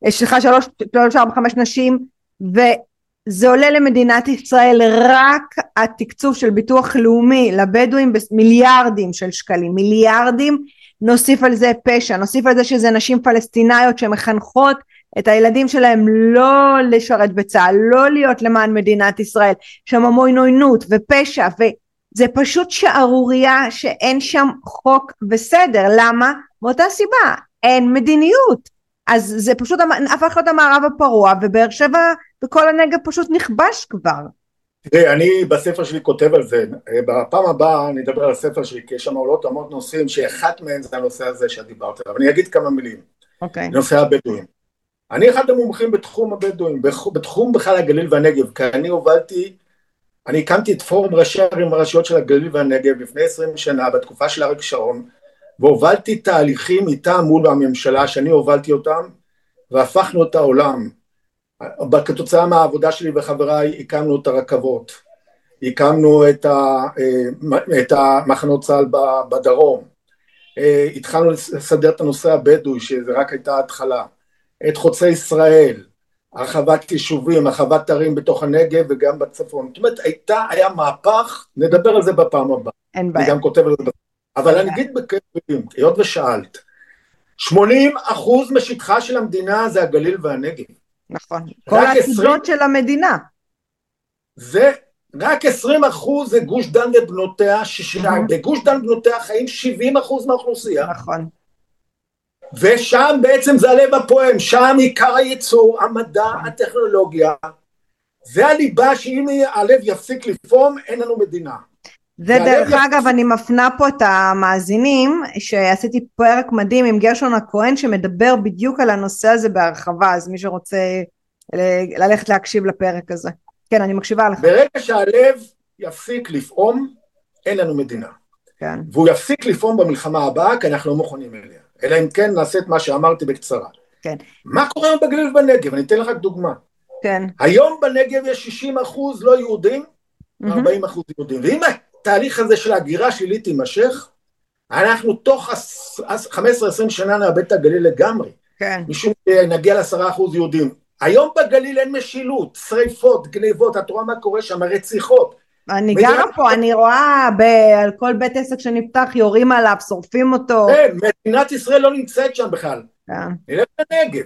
אה, סליחה שלוש שלוש ארבע חמש נשים וזה עולה למדינת ישראל רק התקצוב של ביטוח לאומי לבדואים במיליארדים של שקלים מיליארדים. נוסיף על זה פשע נוסיף על זה שזה נשים פלסטיניות שמחנכות את הילדים שלהם לא לשרת בצה"ל, לא להיות למען מדינת ישראל, שם המון עוינות ופשע וזה פשוט שערורייה שאין שם חוק וסדר, למה? מאותה סיבה, אין מדיניות, אז זה פשוט הפך להיות המערב הפרוע ובאר שבע וכל הנגב פשוט נכבש כבר.
תראי, אני בספר שלי כותב על זה, בפעם הבאה אני אדבר על הספר שלי, כי יש שם עולות המון נושאים, שאחת מהן זה הנושא הזה שאת דיברת עליו, אני אגיד כמה מילים,
okay. אוקיי.
נושא הבדואים. אני אחד המומחים בתחום הבדואים, בתחום בכלל הגליל והנגב, כי אני הובלתי, אני הקמתי את פורום ראשי ערים והרשויות של הגליל והנגב לפני עשרים שנה, בתקופה של אריק שרון, והובלתי תהליכים איתם מול הממשלה, שאני הובלתי אותם, והפכנו את העולם. כתוצאה מהעבודה שלי וחבריי הקמנו את הרכבות, הקמנו את, ה, אה, את המחנות צה"ל בדרום, אה, התחלנו לסדר את הנושא הבדואי, שזה רק הייתה התחלה. את חוצי ישראל, הרחבת יישובים, הרחבת ערים בתוך הנגב וגם בצפון. זאת אומרת, הייתה, היה מהפך, נדבר על זה בפעם הבאה.
אין בעיה.
אני גם כותב על זה. אבל אני אגיד בכיף, היות ושאלת, 80 אחוז משטחה של המדינה זה הגליל והנגב.
נכון. כל העתידות של המדינה.
זה רק 20 אחוז זה גוש דן ובנותיה, בגוש דן ובנותיה חיים 70 אחוז מהאוכלוסייה.
נכון.
ושם בעצם זה הלב הפועם, שם עיקר הייצור, המדע, הטכנולוגיה. זה הליבה שאם הלב יפסיק לפעום, אין לנו מדינה.
זה דרך אגב, אני מפנה פה את המאזינים, שעשיתי פרק מדהים עם גרשון הכהן, שמדבר בדיוק על הנושא הזה בהרחבה, אז מי שרוצה ללכת להקשיב לפרק הזה. כן, אני מקשיבה לך.
ברגע שהלב יפסיק לפעום, אין לנו מדינה.
כן.
והוא יפסיק לפעום במלחמה הבאה, כי אנחנו לא מוכנים אליה. אלא אם כן נעשה את מה שאמרתי בקצרה.
כן.
מה קורה בגליל ובנגב? אני אתן לך דוגמה.
כן.
היום בנגב יש 60 אחוז לא יהודים, 40 אחוז יהודים. ואם התהליך הזה של ההגירה השלילית יימשך, אנחנו תוך 15-20 שנה נאבד את הגליל לגמרי.
כן.
משום שנגיע לעשרה אחוז יהודים. היום בגליל אין משילות, שריפות, גניבות, את רואה מה קורה שם, רציחות.
אני גרה פה, אני רואה על כל בית עסק שנפתח יורים עליו, שורפים אותו.
כן, מדינת ישראל לא נמצאת שם בכלל.
כן.
נלך לנגב.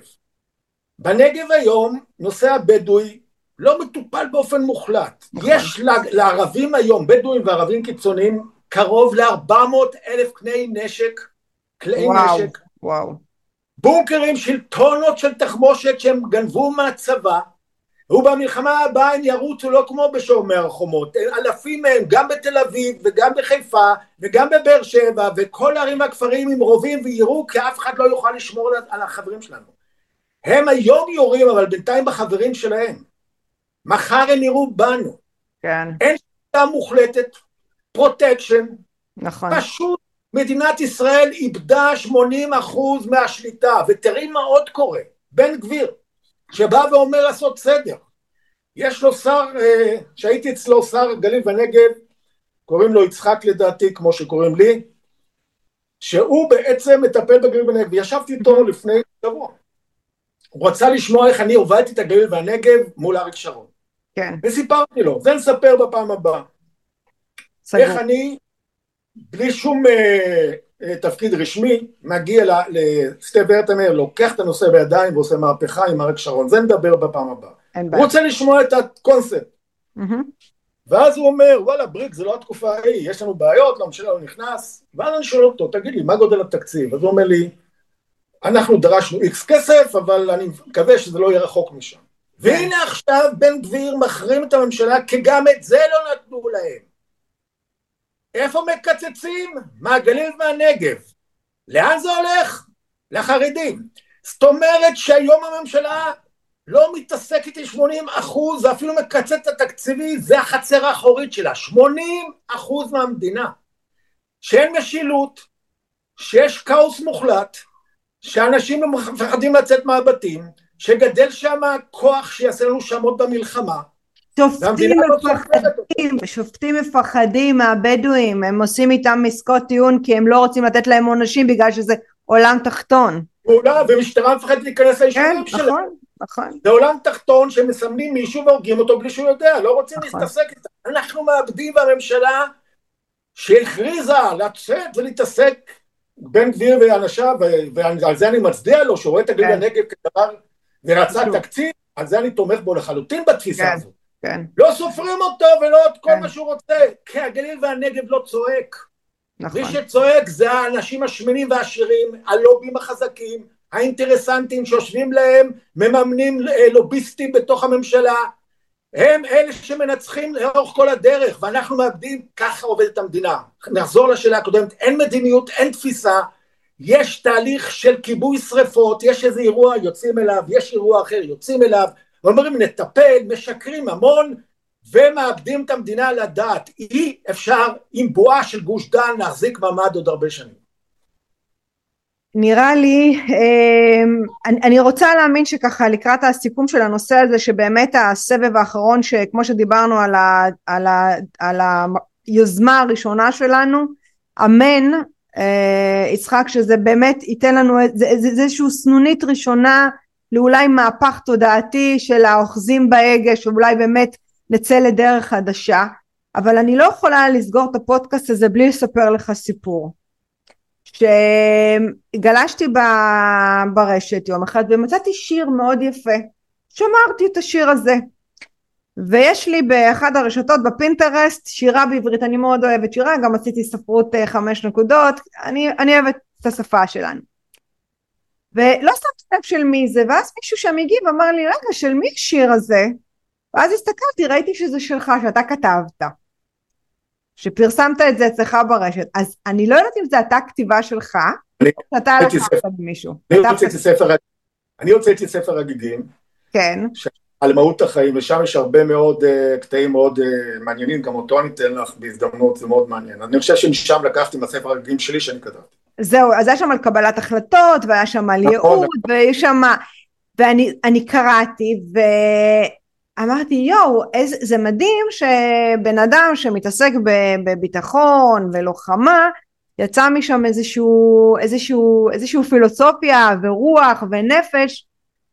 בנגב היום נושא הבדואי לא מטופל באופן מוחלט.
נכון.
יש לערבים היום, בדואים וערבים קיצוניים, קרוב ל-400 אלף כלי נשק, כלי
וואו,
נשק,
וואו.
בונקרים של טונות של תחמושת שהם גנבו מהצבא, ובמלחמה הבאה הם ירוצו לא כמו בשומר החומות, אלפים מהם גם בתל אביב וגם בחיפה וגם בבאר שבע וכל הערים והכפרים עם רובים ויירו כי אף אחד לא יוכל לשמור על החברים שלנו. הם היום יורים אבל בינתיים בחברים שלהם. מחר הם יירו בנו.
כן.
אין שליטה מוחלטת, פרוטקשן,
נכון.
פשוט מדינת ישראל איבדה 80 אחוז מהשליטה, ותראי מה עוד קורה, בן גביר, שבא ואומר לעשות סדר. יש לו שר, אה, שהייתי אצלו שר גליל ונגב, קוראים לו יצחק לדעתי, כמו שקוראים לי, שהוא בעצם מטפל בגליל ונגב, וישבתי איתו לפני שבוע. הוא רצה לשמוע איך אני הובלתי את הגליל והנגב מול אריק שרון.
כן.
וסיפרתי לו, זה נספר בפעם הבאה.
סגור.
איך אני, בלי שום אה, תפקיד רשמי, מגיע ל- לסטייב הרטמר, לוקח את הנושא בידיים ועושה מהפכה עם אריק שרון, זה נדבר בפעם הבאה. הוא. רוצה לשמוע את הקונספט. ואז הוא אומר, וואלה בריק, זה לא התקופה ההיא, יש לנו בעיות, לא משנה, לא נכנס, ואז אני שואל אותו, תגיד לי, מה גודל התקציב? אז הוא אומר לי, אנחנו דרשנו איקס כסף, אבל אני מקווה שזה לא יהיה רחוק משם. והנה עכשיו בן גביר מחרים את הממשלה, כי גם את זה לא נתנו להם. איפה מקצצים? מהגליל והנגב. לאן זה הולך? לחרדים. זאת אומרת שהיום הממשלה לא מתעסקת עם 80 אחוז, ואפילו מקצץ את התקציבי, זה החצר האחורית שלה. 80 אחוז מהמדינה. שאין משילות, שיש כאוס מוחלט, שאנשים מפחדים לצאת מהבתים, שגדל שם כוח שיעשה לנו שמות במלחמה,
שופטים
לא.
מפחדים, שופטים מפחדים מהבדואים, הם עושים איתם עסקות טיעון כי הם לא רוצים לתת להם עונשים בגלל שזה עולם תחתון.
פעולה, ומשטרה מפחדת להיכנס
כן,
ליישובים שלהם.
נכון, נכון.
זה עולם תחתון שמסמנים מישהו והורגים אותו בלי שהוא יודע, לא רוצים
נכון.
להתעסק איתם. אנחנו מאבדים בממשלה שהכריזה לצאת ולהתעסק בן גביר ואנשיו, ועל זה אני מצדיע לו, שרואה את הגליל
כן.
הנגב כדבר, ורצה. תקציב, על זה אני תומך בו לחלוטין בתפיסה
כן.
הזאת.
כן,
לא סופרים אותו ולא את כל
כן.
מה שהוא רוצה, כי הגליל והנגב לא צועק.
נכון.
מי שצועק זה האנשים השמנים והעשירים, הלובים החזקים, האינטרסנטים שיושבים להם, מממנים אה, לוביסטים בתוך הממשלה, הם אלה שמנצחים לאורך כל הדרך, ואנחנו מאבדים, ככה עובדת המדינה. נחזור לשאלה הקודמת, אין מדיניות, אין תפיסה, יש תהליך של כיבוי שרפות, יש איזה אירוע, יוצאים אליו, יש אירוע אחר, יוצאים אליו, ואומרים נטפל, משקרים המון, ומאבדים את המדינה לדעת. אי אפשר עם בועה של גוש דן להחזיק מעמד עוד הרבה שנים.
נראה לי, אמ, אני, רוצה להאמין שככה לקראת הסיכום של הנושא הזה שבאמת הסבב האחרון שכמו שדיברנו על, ה, על, ה, על היוזמה הראשונה שלנו, אמן אה, יצחק שזה באמת ייתן לנו, איזושהי סנונית ראשונה לאולי מהפך תודעתי של האוחזים בהגה שאולי באמת נצא לדרך חדשה אבל אני לא יכולה לסגור את הפודקאסט הזה בלי לספר לך סיפור. שגלשתי ברשת יום אחד ומצאתי שיר מאוד יפה שמרתי את השיר הזה. ויש לי באחד הרשתות בפינטרסט שירה בעברית אני מאוד אוהבת שירה גם עשיתי ספרות אה, חמש נקודות אני, אני אוהבת את השפה שלנו ולא שמתי לב של מי זה ואז מישהו שם הגיב אמר לי רגע של מי השיר הזה? ואז הסתכלתי ראיתי שזה שלך שאתה כתבת. שפרסמת את זה אצלך ברשת. אז אני לא יודעת אם זה הייתה כתיבה שלך או שאתה לקחת
ממישהו אני הוצאתי ספר הגיגים
כן.
על מהות החיים, ושם יש הרבה מאוד uh, קטעים מאוד uh, מעניינים, גם אותו אני אתן לך בהזדמנות, זה מאוד מעניין. אני חושב שמשם לקחתי מהספר הרגילים שלי שאני כתבתי.
זהו, אז היה שם על קבלת החלטות, והיה שם על נכון, ייעוד, נכון. ויש שם... ואני קראתי, ואמרתי, יואו, איזה, זה מדהים שבן אדם שמתעסק בביטחון ולוחמה, יצא משם איזשהו, איזשהו, איזשהו פילוסופיה ורוח ונפש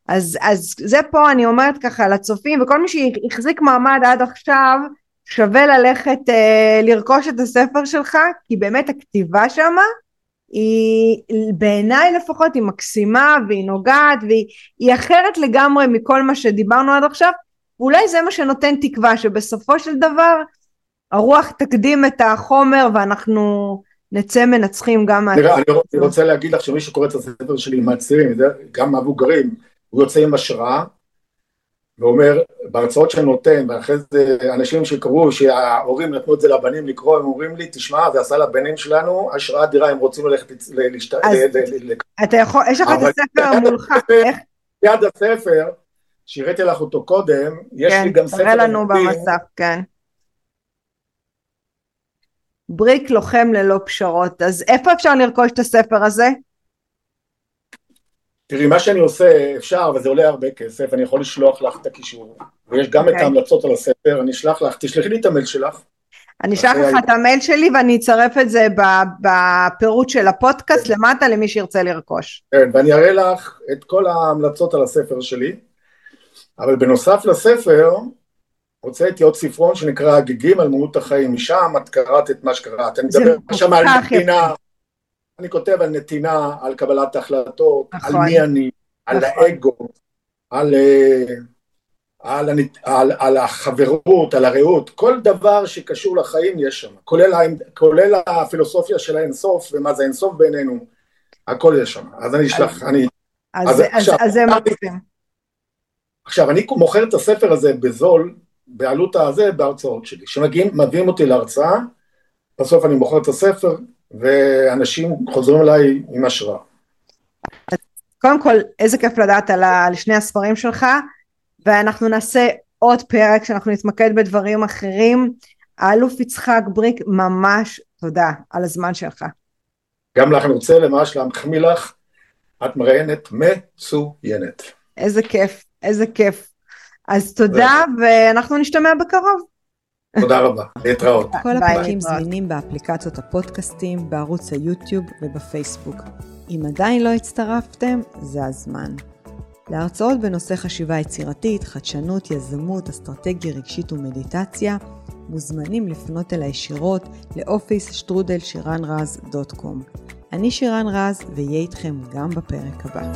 אז, אז זה פה אני אומרת ככה לצופים וכל מי שהחזיק מעמד עד עכשיו שווה ללכת אה, לרכוש את הספר שלך כי באמת הכתיבה שמה היא בעיניי לפחות היא מקסימה והיא נוגעת והיא אחרת לגמרי מכל מה שדיברנו עד עכשיו. ואולי זה מה שנותן תקווה שבסופו של דבר הרוח תקדים את החומר ואנחנו נצא מנצחים גם
מה... אני רוצה להגיד לך שמי שקורא את הספר שלי מהצעירים, גם מבוגרים, הוא יוצא עם השראה, ואומר, בהרצאות שאני נותן, ואחרי זה אנשים שקראו, שההורים נתנו את זה לבנים לקרוא, הם אומרים לי, תשמע, זה עשה לבנים שלנו השראה אדירה, הם רוצים ללכת להשת... אז
אתה יכול, יש לך את הספר מולך, (laughs) איך?
ליד הספר, שהראיתי לך אותו קודם, יש לי גם ספר...
כן, תראה לנו במסך, כן. בריק לוחם ללא פשרות, אז איפה אפשר לרכוש את הספר הזה?
תראי, מה שאני עושה, אפשר, אבל זה עולה הרבה כסף, אני יכול לשלוח לך את הקישור, ויש גם okay. את אוקיי. ההמלצות על הספר, אני אשלח לך, תשלחי לי את המייל שלך.
אני אשלח לך את המייל שלי ואני אצרף את זה בפירוט של הפודקאסט כן. למטה למי שירצה לרכוש.
כן, ואני אראה לך את כל ההמלצות על הספר שלי, אבל בנוסף לספר, הוצאתי עוד ספרון שנקרא הגיגים על מהות החיים, משם את קראת את מה שקראת, אני מדבר שם על נתינה. אני כותב על נתינה, על קבלת החלטות, נכון. על מי אני, על נכון. האגו, על, אה, על, על, על, על החברות, על הרעות, כל דבר שקשור לחיים יש שם, כולל, כולל הפילוסופיה של האינסוף ומה זה אינסוף בעינינו, הכל יש שם, אז אני אשלח, אני...
אז, אז, עכשיו, אז זה מקסים.
עכשיו, אני מוכר את הספר הזה בזול, בעלות הזה, בהרצאות שלי. כשמביאים אותי להרצאה, בסוף אני מוכר את הספר, ואנשים חוזרים אליי עם השראה.
קודם כל, איזה כיף לדעת על, על שני הספרים שלך, ואנחנו נעשה עוד פרק שאנחנו נתמקד בדברים אחרים. האלוף יצחק בריק, ממש תודה על הזמן שלך.
גם לך אני רוצה ממש להחמיא לך, את מראיינת מצוינת.
איזה כיף, איזה כיף. אז תודה, ואנחנו נשתמע בקרוב.
תודה רבה, להתראות.
כל הפרקים זמינים באפליקציות הפודקאסטים, בערוץ היוטיוב ובפייסבוק. אם עדיין לא הצטרפתם, זה הזמן. להרצאות בנושא חשיבה יצירתית, חדשנות, יזמות, אסטרטגיה רגשית ומדיטציה, מוזמנים לפנות אל הישירות לאופיס שטרודל שירן רז דוט קום. אני שירן רז, ואהיה איתכם גם בפרק הבא.